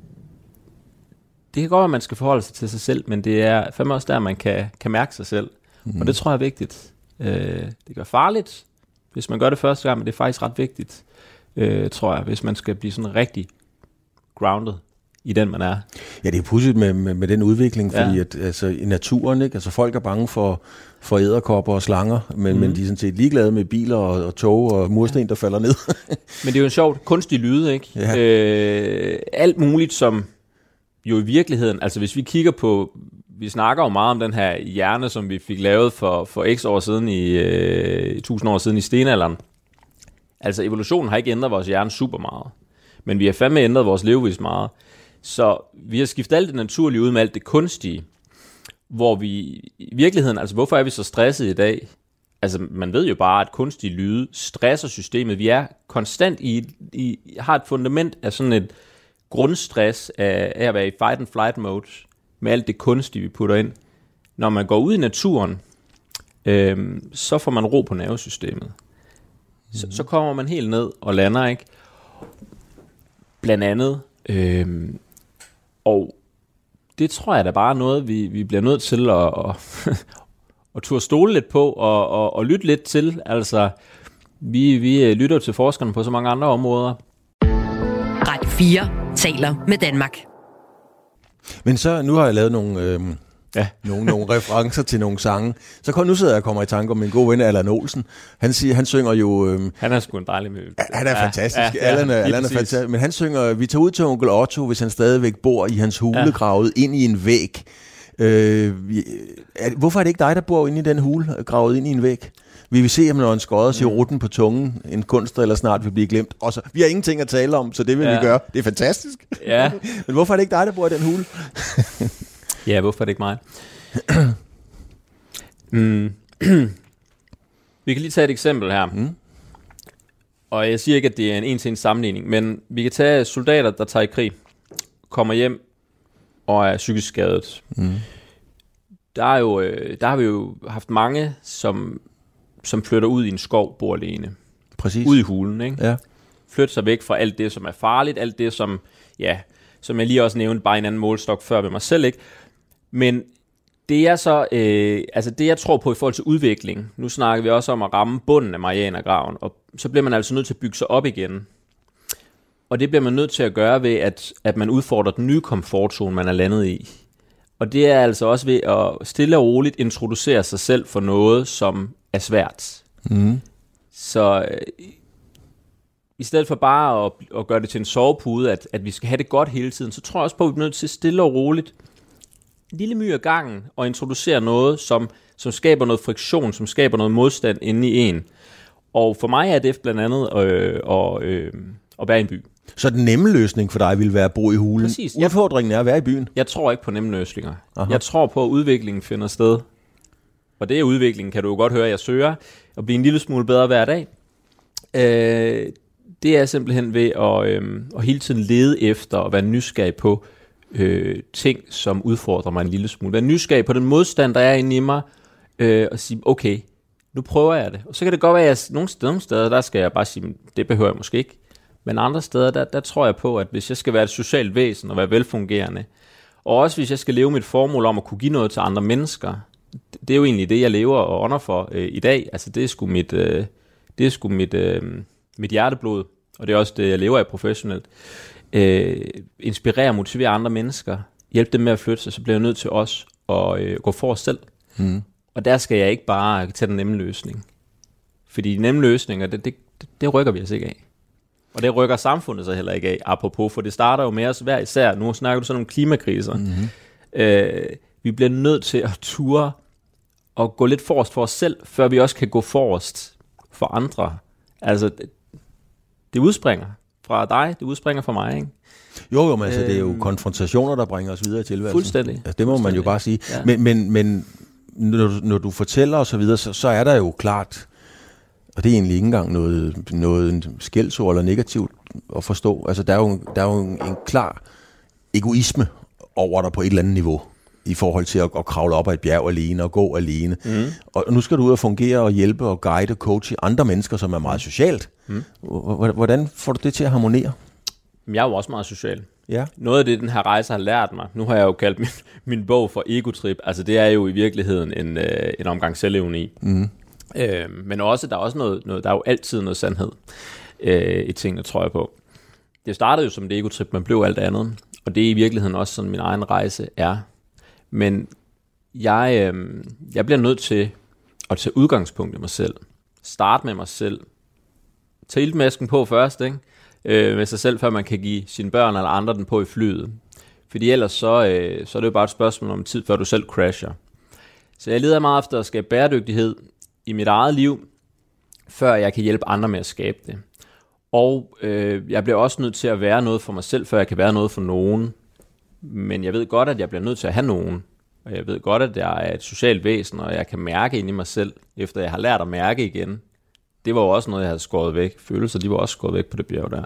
det kan godt være, at man skal forholde sig til sig selv, men det er fandme også der, man kan, kan mærke sig selv. Mm. Og det tror jeg er vigtigt. Øh, det gør farligt, hvis man gør det første gang, men det er faktisk ret vigtigt, øh, tror jeg, hvis man skal blive sådan rigtig grounded i den, man er. Ja, det er pudsigt med, med, med den udvikling, fordi ja. at, altså, i naturen, ikke? Altså, folk er bange for, for æderkopper og slanger, men, mm. men de er sådan set ligeglade med biler og, og tog og mursten, der falder ned. *laughs* men det er jo en sjovt kunstig lyde, ikke? Ja. Øh, alt muligt, som jo i virkeligheden, altså hvis vi kigger på, vi snakker jo meget om den her hjerne, som vi fik lavet for, for x år siden, i øh, 1000 år siden i stenalderen. Altså evolutionen har ikke ændret vores hjerne super meget, men vi har fandme ændret vores levevis meget. Så vi har skiftet alt det naturlige ud med alt det kunstige, hvor vi i virkeligheden, altså hvorfor er vi så stresset i dag? Altså man ved jo bare, at kunstige lyde stresser systemet. Vi er konstant i, i har et fundament af sådan et, grundstress af, af at være i fight and flight mode, med alt det kunstige, vi putter ind. Når man går ud i naturen, øh, så får man ro på nervesystemet. Mm. Så, så kommer man helt ned og lander, ikke? Blandt andet. Øh, og det tror jeg da bare er noget, vi, vi bliver nødt til at, *laughs* at, at turde stole lidt på og, og, og lytte lidt til. Altså, vi, vi lytter til forskerne på så mange andre områder. Radio 4 taler med Danmark. Men så, nu har jeg lavet nogle, øh, ja. nogle, nogle referencer til nogle sange. Så kom, nu sidder jeg og kommer i tanke om min gode ven Allan Olsen. Han, siger, han synger jo... Øh, han er sgu en dejlig med. Han er ja, fantastisk. Ja, ja, Allan, er, Allan er fantastisk. Men han synger, vi tager ud til onkel Otto, hvis han stadigvæk bor i hans hule, ja. gravet ind i en væg. Øh, hvorfor er det ikke dig, der bor inde i den hule, gravet ind i en væg? Vi vil se, om når en skåder siger mm. rutten på tungen, en kunst eller snart vil blive glemt. Og så, vi har ingenting at tale om, så det vil ja. vi gøre. Det er fantastisk. Ja. *laughs* Men hvorfor er det ikke dig, der bor i den hule? *laughs* ja, hvorfor er det ikke mig? *clears throat* mm. *clears throat* vi kan lige tage et eksempel her. Mm. Og jeg siger ikke, at det er en en-til-en sammenligning, men vi kan tage soldater, der tager i krig, kommer hjem og er psykisk skadet. Mm. Der, er jo, øh, der har vi jo haft mange, som, som flytter ud i en skov, bor alene. Præcis. Ud i hulen, ikke? Ja. Flytter sig væk fra alt det, som er farligt, alt det, som, ja, som jeg lige også nævnte, bare en anden målstok før ved mig selv, ikke? Men det er så, øh, altså det jeg tror på i forhold til udvikling, nu snakker vi også om at ramme bunden af Marianergraven, og så bliver man altså nødt til at bygge sig op igen. Og det bliver man nødt til at gøre ved, at, at man udfordrer den nye komfortzone, man er landet i. Og det er altså også ved at stille og roligt introducere sig selv for noget, som er svært. Mm. Så øh, i stedet for bare at, at gøre det til en sovepude, at, at vi skal have det godt hele tiden, så tror jeg også på, at vi er nødt til stille og roligt, lille my af gangen, og introducere noget, som, som skaber noget friktion, som skaber noget modstand inde i en. Og for mig er det blandt andet øh, at, øh, at være i en by. Så den nemme løsning for dig ville være at bo i hulen. Præcis. Udfordringen er at være i byen. Jeg tror ikke på nemme løsninger. Aha. Jeg tror på, at udviklingen finder sted. Og det er udviklingen, kan du jo godt høre, jeg søger at blive en lille smule bedre hver dag. Øh, det er simpelthen ved at, øh, at hele tiden lede efter og være nysgerrig på øh, ting, som udfordrer mig en lille smule. Være nysgerrig på den modstand, der er inde i mig, øh, og sige, okay, nu prøver jeg det. Og så kan det godt være, at jeg, nogle, steder, nogle steder, der skal jeg bare sige, det behøver jeg måske ikke. Men andre steder, der, der tror jeg på, at hvis jeg skal være et socialt væsen og være velfungerende, og også hvis jeg skal leve mit formål om at kunne give noget til andre mennesker, det er jo egentlig det, jeg lever og ånder for øh, i dag. Altså det er sgu mit, øh, det er sgu mit, øh, mit hjerteblod, og det er også det, jeg lever af professionelt. Øh, inspirere og motivere andre mennesker, hjælpe dem med at flytte sig, så bliver jeg nødt til os at øh, gå for os selv. Mm. Og der skal jeg ikke bare tage den nemme løsning. Fordi de nemme løsninger, det, det, det rykker vi os ikke af. Og det rykker samfundet sig heller ikke af, apropos, for det starter jo med os hver især. Nu snakker du sådan om klimakriser. Mm-hmm. Øh, vi bliver nødt til at ture og gå lidt forrest for os selv, før vi også kan gå forrest for andre. Altså, det, det udspringer fra dig, det udspringer fra mig, ikke? Jo, jo, men altså, det er jo konfrontationer, der bringer os videre i tilværelsen. Fuldstændig. Altså, det må man jo bare sige. Ja. Men, men, men når, du- når du fortæller og så videre, så, så er der jo klart, og det er egentlig ikke engang noget, noget skældsord eller negativt at forstå. Altså, der er jo, der er jo en, en klar egoisme over dig på et eller andet niveau i forhold til at, at kravle op ad et bjerg alene og gå alene. Mm. Og nu skal du ud og fungere og hjælpe og guide og coache andre mennesker, som er meget socialt. Mm. Hvordan får du det til at harmonere? Men jeg er jo også meget social. Ja. Noget af det, den her rejse har lært mig, nu har jeg jo kaldt min, *laughs* min bog for Egotrip, altså det er jo i virkeligheden en, øh, en omgang selvevne i. Mm. Øh, men også, der er også noget, noget, der er jo altid noget sandhed øh, i tingene, tror jeg på. Det startede jo som et egotrip, men blev alt andet. Og det er i virkeligheden også sådan, min egen rejse er. Men jeg, øh, jeg bliver nødt til at tage udgangspunkt i mig selv. Start med mig selv. Tag iltmasken på først, ikke? Øh, med sig selv, før man kan give sine børn eller andre den på i flyet. Fordi ellers så, øh, så er det jo bare et spørgsmål om tid, før du selv crasher. Så jeg leder meget efter at skabe bæredygtighed i mit eget liv, før jeg kan hjælpe andre med at skabe det. Og øh, jeg bliver også nødt til at være noget for mig selv, før jeg kan være noget for nogen. Men jeg ved godt, at jeg bliver nødt til at have nogen. Og jeg ved godt, at jeg er et socialt væsen, og jeg kan mærke ind i mig selv, efter jeg har lært at mærke igen. Det var jo også noget, jeg havde skåret væk. Følelser, de var også skåret væk på det bjerg der.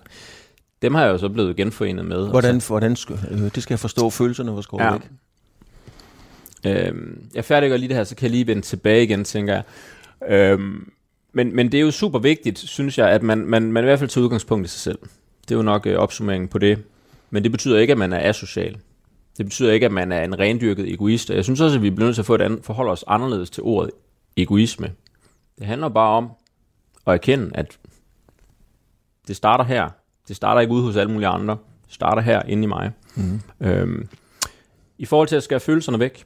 Dem har jeg jo så blevet genforenet med. Hvordan, hvordan skal, øh, det skal jeg forstå, følelserne var skåret Ja. væk. Øhm, jeg færdiggør lige det her, så kan jeg lige vende tilbage igen, tænker jeg. Øhm, men, men det er jo super vigtigt, synes jeg, at man, man, man i hvert fald tager udgangspunkt i sig selv. Det er jo nok øh, opsummeringen på det. Men det betyder ikke, at man er asocial. Det betyder ikke, at man er en rendyrket egoist. Og Jeg synes også, at vi bliver nødt til at få et andet, forholde os anderledes til ordet egoisme. Det handler bare om at erkende, at det starter her. Det starter ikke ude hos alle mulige andre. Det starter her inde i mig. Mm. Øhm, I forhold til at skære følelserne væk,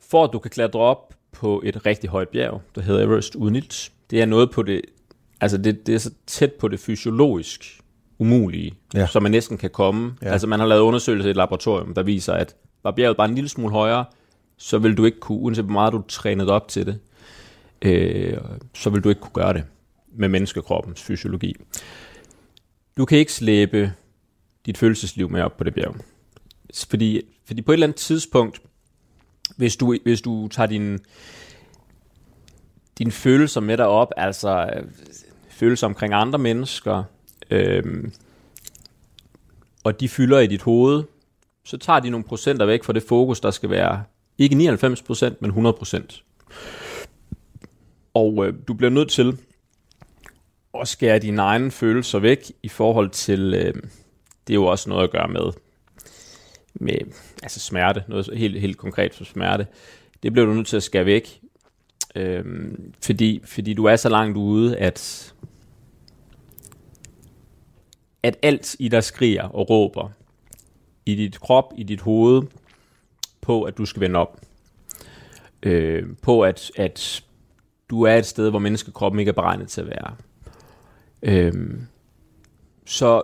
for at du kan klatre op på et rigtig højt bjerg, der hedder Everest uden ilt, det er noget på det, altså det, det er så tæt på det fysiologisk umulige, Ja. som man næsten kan komme. Ja. Ja. Altså man har lavet undersøgelser i et laboratorium, der viser, at var bjerget bare en lille smule højere, så vil du ikke kunne, uanset hvor meget du trænede op til det, øh, så vil du ikke kunne gøre det med menneskekroppens fysiologi. Du kan ikke slæbe dit følelsesliv med op på det bjerg. Fordi, fordi på et eller andet tidspunkt, hvis du, hvis du tager din, dine følelser med dig op, altså øh, følelser omkring andre mennesker, øh, og de fylder i dit hoved, så tager de nogle procenter væk fra det fokus, der skal være ikke 99%, men 100%. Og øh, du bliver nødt til at skære dine egne følelser væk i forhold til, øh, det er jo også noget at gøre med, med altså smerte, noget helt, helt konkret for smerte. Det bliver du nødt til at skære væk, øh, fordi, fordi du er så langt ude, at at alt i dig skriger og råber i dit krop, i dit hoved, på at du skal vende op. Øh, på at, at du er et sted, hvor menneskekroppen ikke er beregnet til at være. Øh, så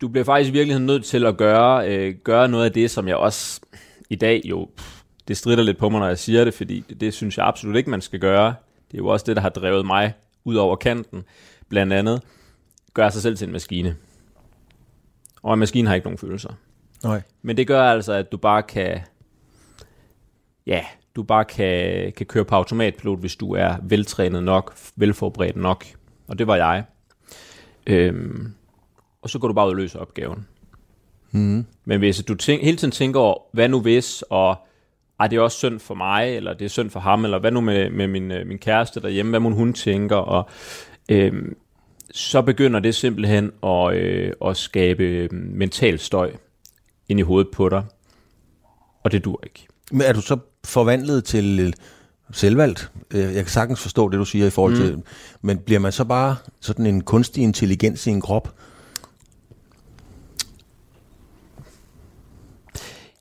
du bliver faktisk i virkeligheden nødt til at gøre, øh, gøre noget af det, som jeg også i dag jo, det strider lidt på mig, når jeg siger det, fordi det, det synes jeg absolut ikke, man skal gøre. Det er jo også det, der har drevet mig ud over kanten, blandt andet. Gøre sig selv til en maskine. Og en maskine har ikke nogen følelser. Nej. Men det gør altså, at du bare kan, ja, du bare kan, kan køre på automatpilot, hvis du er veltrænet nok, velforberedt nok. Og det var jeg. Øhm, og så går du bare ud og løser opgaven. Mm. Men hvis du tænk, hele tiden tænker over, hvad nu hvis, og er det er også synd for mig, eller det er synd for ham, eller hvad nu med, med min, øh, min kæreste derhjemme, hvad må hun tænker, og øhm, så begynder det simpelthen at, øh, at skabe øh, mental støj ind i hovedet på dig, og det dur ikke. Men er du så forvandlet til selvvalgt? Øh, Jeg kan sagtens forstå det, du siger i forhold mm. til... Men bliver man så bare sådan en kunstig intelligens i en krop?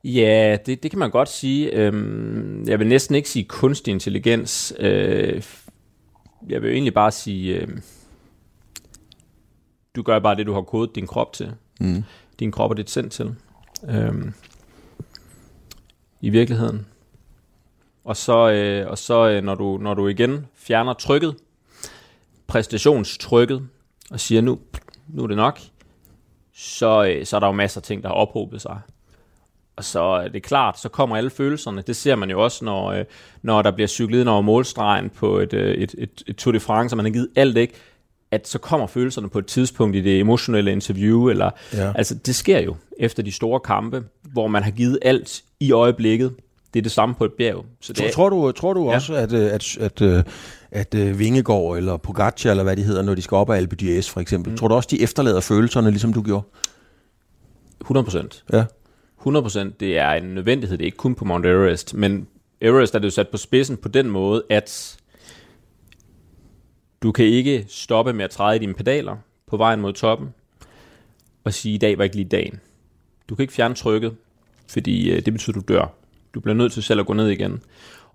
Ja, det, det kan man godt sige. Øhm, jeg vil næsten ikke sige kunstig intelligens. Øh, jeg vil jo egentlig bare sige, øh, du gør bare det, du har kodet din krop til. Mm. Din krop er dit sind til. Øhm, I virkeligheden. Og så, øh, og så øh, når, du, når du igen fjerner trykket, præstationstrykket, og siger, nu, nu er det nok, så, øh, så er der jo masser af ting, der har ophobet sig. Og så er det klart, så kommer alle følelserne. Det ser man jo også, når, øh, når der bliver cyklet ind over målstregen på et, øh, et, et, et Tour de France, og man har givet alt, ikke? At så kommer følelserne på et tidspunkt i det emotionelle interview, eller, Ja. altså det sker jo efter de store kampe, hvor man har givet alt i øjeblikket. Det er det samme på et bjerg. Så det Tror, er, tror du, tror du Ja. også, at, øh, at, at, at, at øh, Vingegaard eller Pogacar, eller hvad de hedder, når de skal op ad Alpe d'Huez for eksempel, mm. tror du også, de efterlader følelserne, ligesom du gjorde? 100 procent. Ja. 100% det er en nødvendighed, det er ikke kun på Mount Everest, men Everest er det jo sat på spidsen på den måde, at du kan ikke stoppe med at træde i dine pedaler på vejen mod toppen, og sige, i dag var ikke lige dagen. Du kan ikke fjerne trykket, fordi øh, det betyder, at du dør. Du bliver nødt til selv at gå ned igen.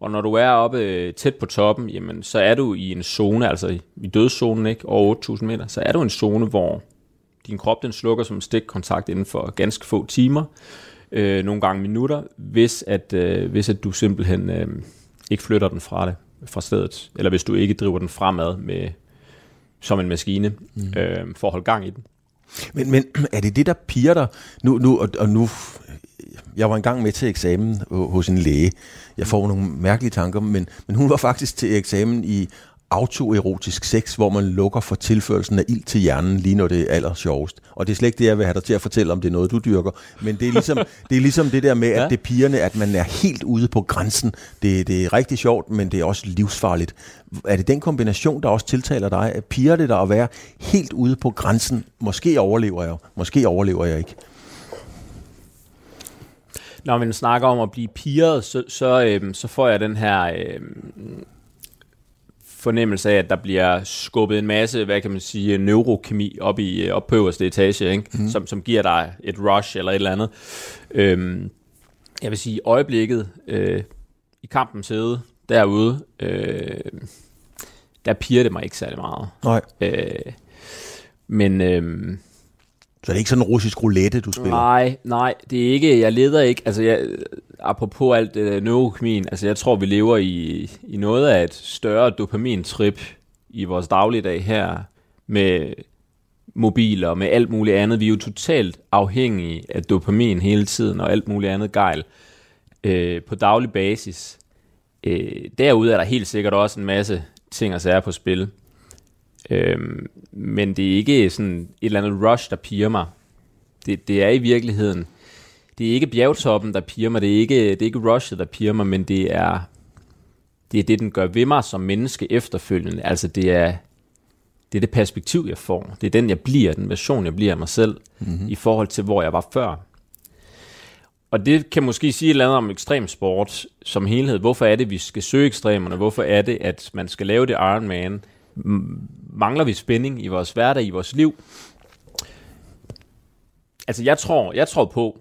Og når du er oppe øh, tæt på toppen, jamen, så er du i en zone, altså i, dødszonen, ikke, over 8.000 meter, så er du i en zone, hvor din krop den slukker som stikkontakt inden for ganske få timer, øh, nogle gange minutter, hvis at, øh, hvis at du simpelthen øh, ikke flytter den fra det, fra stedet, eller hvis du ikke driver den fremad med, som en maskine, mm. øh, for at holde gang i den. Men, men er det det, der piger dig? Nu, nu, og, og nu, jeg var engang med til eksamen ho- hos en læge. Jeg får nogle mærkelige tanker, men, men hun var faktisk til eksamen i autoerotisk sex, hvor man lukker for tilførelsen af ild til hjernen, lige når det er aller sjovest. Og det er slet ikke det, jeg vil have dig til at fortælle, om det er noget, du dyrker. Men det er ligesom *laughs* det, er ligesom det der med, at Ja. det er pigerne, at man er helt ude på grænsen. Det, det er rigtig sjovt, men det er også livsfarligt. Er det den kombination, der også tiltaler dig? At piger det der at være helt ude på grænsen? Måske overlever jeg, måske overlever jeg ikke. Når man snakker om at blive piret, så, så, øhm, så får jeg den her øhm, fornemmelse af, at der bliver skubbet en masse, hvad kan man sige, neurokemi op, i, op på øverste etage, ikke? Mm. Som, som giver dig et rush eller et eller andet. Øhm, jeg vil sige, øjeblikket øh, i kampens hede derude, øh, der piger det mig ikke særlig meget. Nej. Øh, men... Øh, så det er ikke sådan en russisk roulette, du spiller? Nej, nej, det er ikke, jeg leder ikke, altså jeg, apropos alt øh, neurokemien, altså jeg tror, vi lever i, i noget af et større dopamintrip i vores dagligdag her, med mobiler og med alt muligt andet. Vi er jo totalt afhængige af dopamin hele tiden, og alt muligt andet gejl øh, på daglig basis. Øh, derude er der helt sikkert også en masse ting og sager på spil. Øhm, men det er ikke sådan et eller andet rush, der piger mig. Det, det er i virkeligheden, det er ikke bjergtoppen, der piger mig, det er ikke, det er ikke rushet, der piger mig, men det er, det er det, den gør ved mig som menneske efterfølgende. Altså det er, det er det perspektiv, jeg får. Det er den, jeg bliver, den version, jeg bliver af mig selv, mm-hmm. i forhold til, hvor jeg var før. Og det kan måske sige et eller andet om ekstremsport som helhed. Hvorfor er det, vi skal søge ekstremerne? Hvorfor er det, at man skal lave det Ironman? Mangler vi spænding i vores hverdag, i vores liv? Altså, jeg tror, jeg tror på,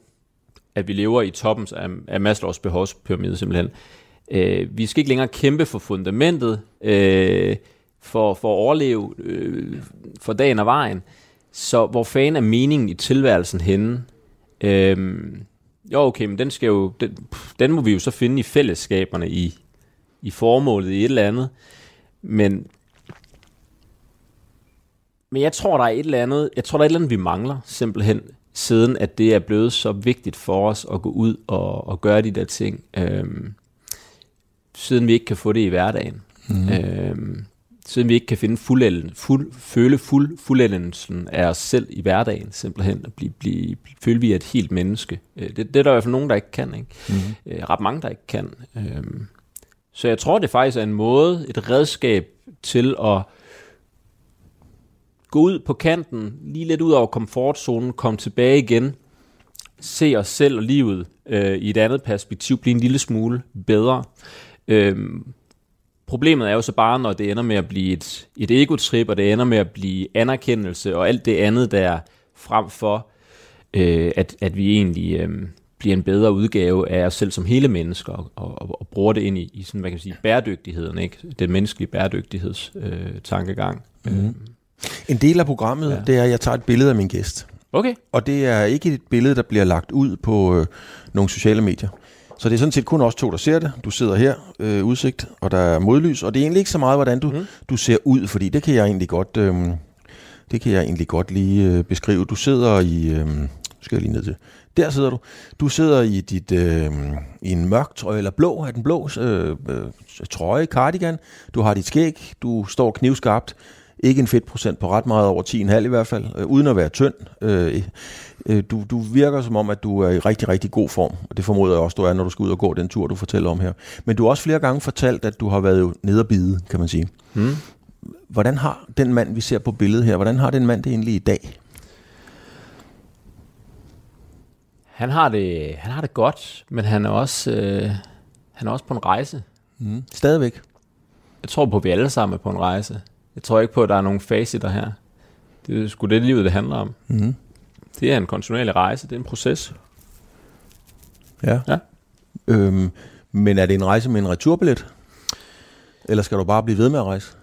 at vi lever i toppen af, af Maslows behovspyramide simpelthen. Øh, vi skal ikke længere kæmpe for fundamentet, øh, for, for at overleve øh, for dagen og vejen. Så hvor fanden er meningen i tilværelsen henne? Øh, jo, okay, men den, skal jo, den, den må vi jo så finde i fællesskaberne, i, i formålet, i et eller andet. Men, men jeg tror, der er et eller andet, jeg tror, der er et eller andet, vi mangler, simpelthen, siden at det er blevet så vigtigt for os at gå ud og, og gøre de der ting, øhm, siden vi ikke kan få det i hverdagen. Mm. Øhm, siden vi ikke kan finde fuld, fuld, føle fuld, fuldendelsen af os selv i hverdagen, simpelthen at blive, blive, føle, vi er et helt menneske. Øh, det, det er der i hvert fald nogen, der ikke kan. Ikke? Mm-hmm. Øh, ret mange, der ikke kan. Øhm, så jeg tror, det faktisk er en måde, et redskab til at gå ud på kanten, lige lidt ud over komfortzonen, komme tilbage igen, se os selv og livet øh, i et andet perspektiv, blive en lille smule bedre. Øhm, Problemet er jo så bare, når det ender med at blive et, et ego-trip, og det ender med at blive anerkendelse, og alt det andet der frem for, øh, at, at vi egentlig øh, bliver en bedre udgave af os selv som hele mennesker, og, og, og bruger det ind i, i sådan, hvad kan man sige, bæredygtigheden, ikke? den menneskelige bæredygtigheds øh, tankegang. Mm-hmm. En del af programmet, ja. det er, at jeg tager et billede af min gæst. Okay. Og det er ikke et billede, der bliver lagt ud på øh, nogle sociale medier. Så det er sådan set kun os to, der ser det. Du sidder her, øh, udsigt, og der er modlys. Og det er egentlig ikke så meget, hvordan du, mm. du ser ud, fordi det kan jeg egentlig godt, øh, det kan jeg egentlig godt lige øh, beskrive. Du sidder i... Øh, skal jeg lige ned til. Der sidder du. Du sidder i dit øh, i en mørk trøje, eller blå, er den blå øh, øh, trøje, cardigan. Du har dit skæg, du står knivskarpt. Ikke en fedtprocent på ret meget over 10,5 i hvert fald, øh, uden at være tynd. Øh, øh, du, du virker som om, at du er i rigtig, rigtig god form, og det formoder jeg også, du er, når du skal ud og gå den tur, du fortæller om her. Men du har også flere gange fortalt, at du har været nede og bide, kan man sige. Hmm. Hvordan har den mand, vi ser på billedet her, hvordan har den mand det egentlig i dag? Han har det, han har det godt, men han er også, øh, han er også på en rejse. Mm. Stadigvæk? Jeg tror på, at vi alle sammen er på en rejse. Jeg tror ikke på, at der er nogen facitter her. Det er sgu det livet, det handler om. Mm. Det er en kontinuerlig rejse, det er en proces. Ja. ja. Øhm, men er det en rejse med en returbillet? Eller skal du bare blive ved med at rejse?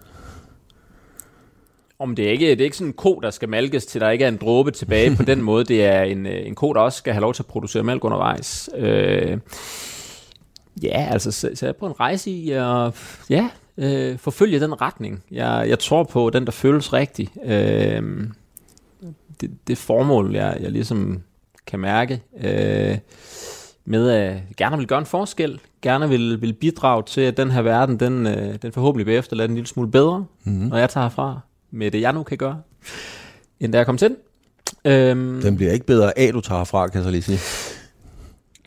Om det er ikke, det er ikke sådan en ko, der skal malkes, til der ikke er en dråbe tilbage på *laughs* den måde. Det er en, øh, en ko, der også skal have lov til at producere mælk undervejs. Øh, ja, altså, så, jeg på en rejse i, og ja, øh, forfølge den retning. Jeg, jeg tror på den, der føles rigtig. Øh, det, det formål, jeg, jeg ligesom kan mærke, øh, med at gerne vil gøre en forskel, gerne vil, vil bidrage til, at den her verden, den, øh, den forhåbentlig bliver efterladt en lille smule bedre, mm-hmm. når jeg tager herfra med det, jeg nu kan gøre, end da jeg kom til den. Øhm, den bliver ikke bedre af, du tager herfra, kan jeg så lige sige.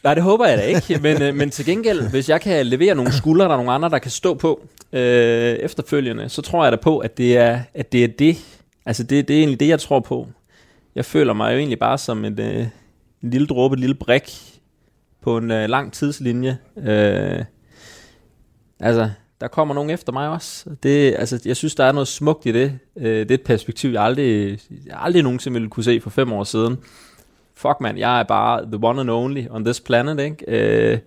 Nej, det håber jeg da ikke, men, øh, men til gengæld, hvis jeg kan levere nogle skuldre, der er nogle andre, der kan stå på øh, efterfølgende, så tror jeg da på, at det er, at det, er det. Altså det, det er egentlig det, jeg tror på. Jeg føler mig jo egentlig bare som en, øh, en lille dråbe, en lille brik på en øh, lang tidslinje. Øh, altså, der kommer nogen efter mig også. Det, altså, jeg synes, der er noget smukt i det. Øh, det er et perspektiv, jeg aldrig, jeg aldrig nogensinde ville kunne se for fem år siden fuck man, jeg er bare the one and only on this planet, ikke? Uh,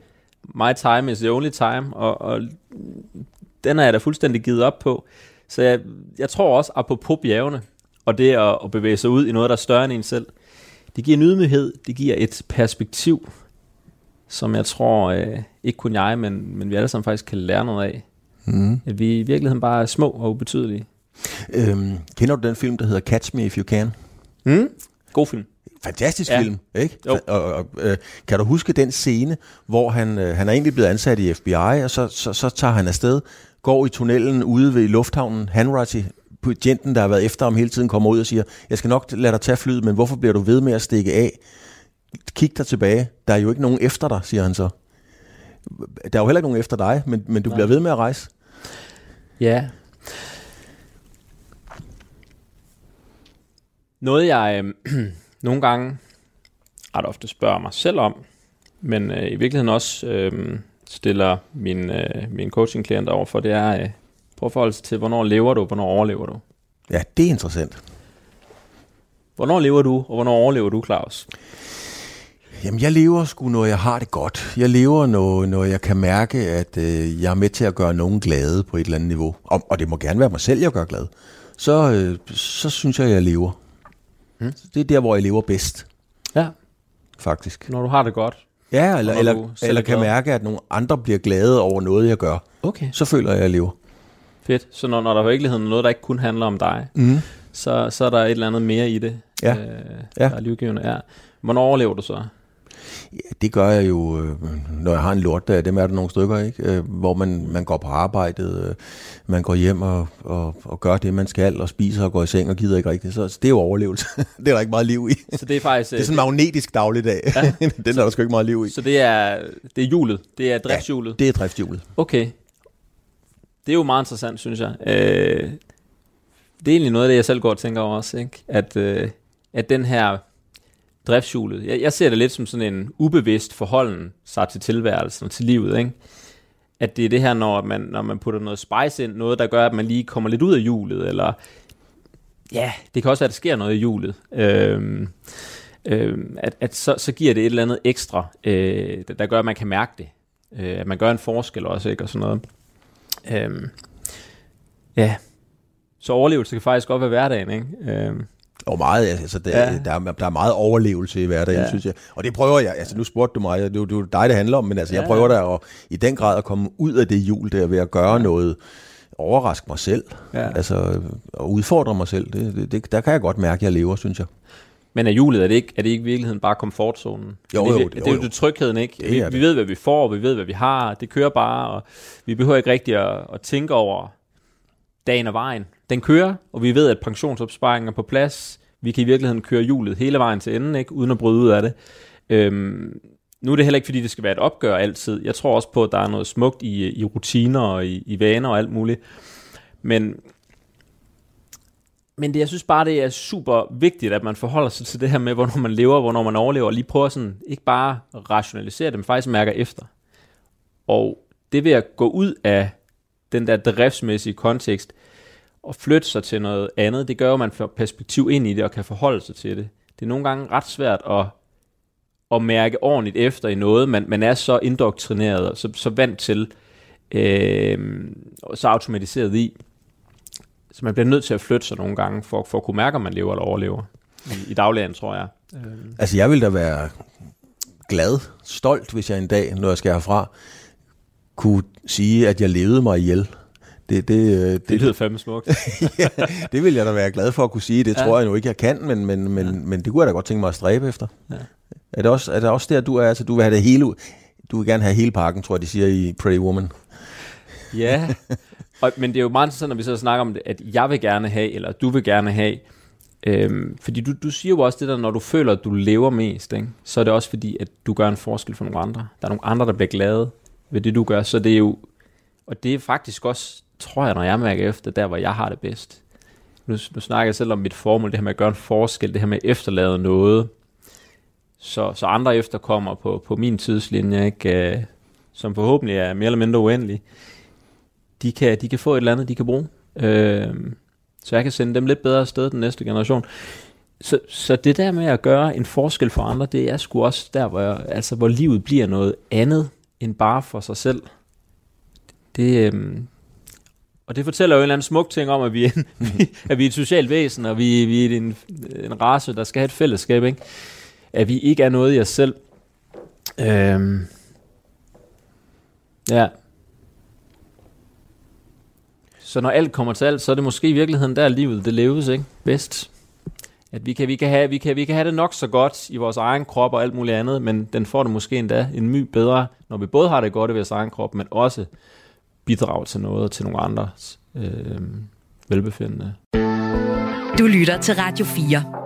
my time is the only time, og, og den er jeg da fuldstændig givet op på. Så jeg, jeg tror også, apropos bjergene, og det at, at bevæge sig ud i noget, der er større end en selv, det giver en ydmyghed, det giver et perspektiv, som jeg tror, uh, ikke kun jeg, men, men vi alle sammen faktisk kan lære noget af. Mm. At vi i virkeligheden bare er små og ubetydelige. Øhm, kender du den film, der hedder Catch Me If You Can? Mm. God film fantastisk ja. film, ikke? Jo. Og, og, øh, kan du huske den scene, hvor han, øh, han er egentlig blevet ansat i FBI, og så, så, så tager han afsted går i tunnelen ude ved lufthavnen. Hanratty, agenten, der har været efter ham hele tiden, kommer ud og siger, jeg skal nok lade dig tage flyet, men hvorfor bliver du ved med at stikke af? Kig dig tilbage. Der er jo ikke nogen efter dig, siger han så. Der er jo heller ikke nogen efter dig, men, men du Nej. bliver ved med at rejse. Ja. Noget jeg øh, *clears throat* nogle gange ret ofte spørger mig selv om, men øh, i virkeligheden også øh, stiller min, øh, min coaching-klienter over for, det er, øh, prøv at forholde sig til, hvornår lever du, hvornår overlever du? Ja, det er interessant. Hvornår lever du, og hvornår overlever du, Claus? Jamen, jeg lever sgu, når jeg har det godt. Jeg lever, når, når jeg kan mærke, at øh, jeg er med til at gøre nogen glade på et eller andet niveau. Og, og det må gerne være mig selv, jeg gør glad. Så, øh, så synes jeg, jeg lever. Mm. Det er der, hvor jeg lever bedst, Ja, faktisk. når du har det godt. Ja, eller, eller, eller er kan glad. mærke, at nogle andre bliver glade over noget, jeg gør. Okay. Så føler jeg, at jeg lever. Fedt. Så når, når der i virkeligheden er noget, der ikke kun handler om dig, Mm. så, så er der et eller andet mere i det, Ja. øh, Ja. der er livgivende. Ja. Hvornår overlever du så? Ja, det gør jeg jo, øh, når jeg har en lortdag. Dem er der nogle stykker, ikke? Øh, hvor man, man går på arbejdet, øh, man går hjem og, og, og gør det, man skal, og spiser og går i seng og gider ikke rigtigt. Så, så det er jo overlevelse. *laughs* det er der ikke meget liv i. Så det er faktisk... Det er sådan en magnetisk dagligdag. Ja. *laughs* Den er der sgu ikke meget liv i. Så det er, det er hjulet. Det er driftshjulet. Det er driftshjulet. Okay. Det er jo meget interessant, synes jeg. Øh, det er egentlig noget af det, jeg selv går og tænker over også. Ikke? At, øh, at den her driftshjulet, jeg, jeg ser det lidt som sådan en ubevidst forholden sig til tilværelsen og til livet. Ikke? At det er det her, når man, når man putter noget spice ind, noget der gør, at man lige kommer lidt ud af hjulet, eller ja, det kan også være, at der sker noget i hjulet. Øhm, øhm, at, at så, så giver det et eller andet ekstra, øh, der, der gør, at man kan mærke det. Øh, at man gør en forskel også, ikke? Og sådan noget. Øhm, ja. Så overlevelse kan faktisk godt være hverdagen, ikke? Øhm, og meget, altså, der, Ja. der, er, der er meget overlevelse i hverdagen, Ja. synes jeg. Og det prøver jeg, altså nu spurgte du mig, det er jo det er jo dig, det handler om, men altså, Ja. jeg prøver da at, i den grad at komme ud af det hjul der ved at gøre ja. noget, overraske mig selv, Ja. altså og udfordre mig selv. Det, det, det, der kan jeg godt mærke, at jeg lever, synes jeg. men er hjulet, er det ikke, er det ikke i virkeligheden bare komfortzonen? Jo, er det, jo, det, jo, det er jo jo. det trygheden, ikke? Det vi, er vi det. ved, hvad vi får, vi ved, hvad vi har. Det kører bare, og vi behøver ikke rigtig at, at tænke over dagen og vejen. Den kører, og vi ved, at pensionsopsparingen er på plads. Vi kan i virkeligheden køre hjulet hele vejen til enden, ikke? uden at bryde ud af det. Øhm, nu er det heller ikke, fordi det skal være et opgør altid. Jeg tror også på, at der er noget smukt i, i rutiner og i, i vaner og alt muligt. Men, men det, jeg synes bare, det er super vigtigt, at man forholder sig til det her med, hvornår man lever, hvornår man overlever, og lige prøver sådan, ikke bare rationalisere det, men faktisk mærker efter. Og det ved at gå ud af den der driftsmæssige kontekst, og flytte sig til noget andet, det gør jo, at man får perspektiv ind i det, og kan forholde sig til det. Det er nogle gange ret svært at, at mærke ordentligt efter i noget, man, man er så indoktrineret, og så, så vant til, øh, og så automatiseret i. Så man bliver nødt til at flytte sig nogle gange, for, for at kunne mærke, om man lever eller overlever. I, i dagligdagen, tror jeg. Øhm. Altså, jeg vil da være glad, stolt, hvis jeg en dag, når jeg skal herfra, kunne sige, at jeg levede mig ihjel. Det, det, øh, Det det, lyder fandme smukt. *laughs* ja, det vil jeg da være glad for at kunne sige. Det Ja. tror jeg nu ikke, jeg kan, men, men, men, ja. men det kunne jeg da godt tænke mig at stræbe efter. Ja. Er, det også, er det også der, du er? Altså, du vil have det hele ud? Du vil gerne have hele pakken, tror jeg, de siger i Pretty Woman. Ja, og, men det er jo meget interessant, når vi så snakker om det, at jeg vil gerne have, eller du vil gerne have. Øhm, fordi du, du siger jo også det der, når du føler, at du lever mest, ikke? så er det også fordi, at du gør en forskel for nogle andre. Der er nogle andre, der bliver glade ved det, du gør. Så det er jo, og det er faktisk også, tror jeg, når jeg mærker efter, der hvor jeg har det bedst. Nu, nu snakker jeg selv om mit formål, det her med at gøre en forskel, det her med at efterlade noget, så, så andre efterkommer på, på min tidslinje, ikke? Øh, som forhåbentlig er mere eller mindre uendelig, de kan, de kan få et eller andet, de kan bruge. Øh, så jeg kan sende dem lidt bedre afsted den næste generation. Så, så det der med at gøre en forskel for andre, det er sgu også der, hvor, jeg, altså, hvor livet bliver noget andet end bare for sig selv. Det, øhm, og det fortæller jo en eller anden smuk ting om, at vi er, en, *laughs* at vi er et socialt væsen, og vi, vi er en, en race, der skal have et fællesskab. Ikke? At vi ikke er noget i os selv. Øhm, ja. Så når alt kommer til alt, så er det måske i virkeligheden der livet det leves, ikke? Bedst. At vi kan, vi, kan have, vi, kan, vi kan have det nok så godt i vores egen krop og alt muligt andet, men den får det måske endda en my bedre, når vi både har det godt i vores egen krop, men også bidrage til noget til nogle andres øh, velbefindende. Du lytter til Radio 4.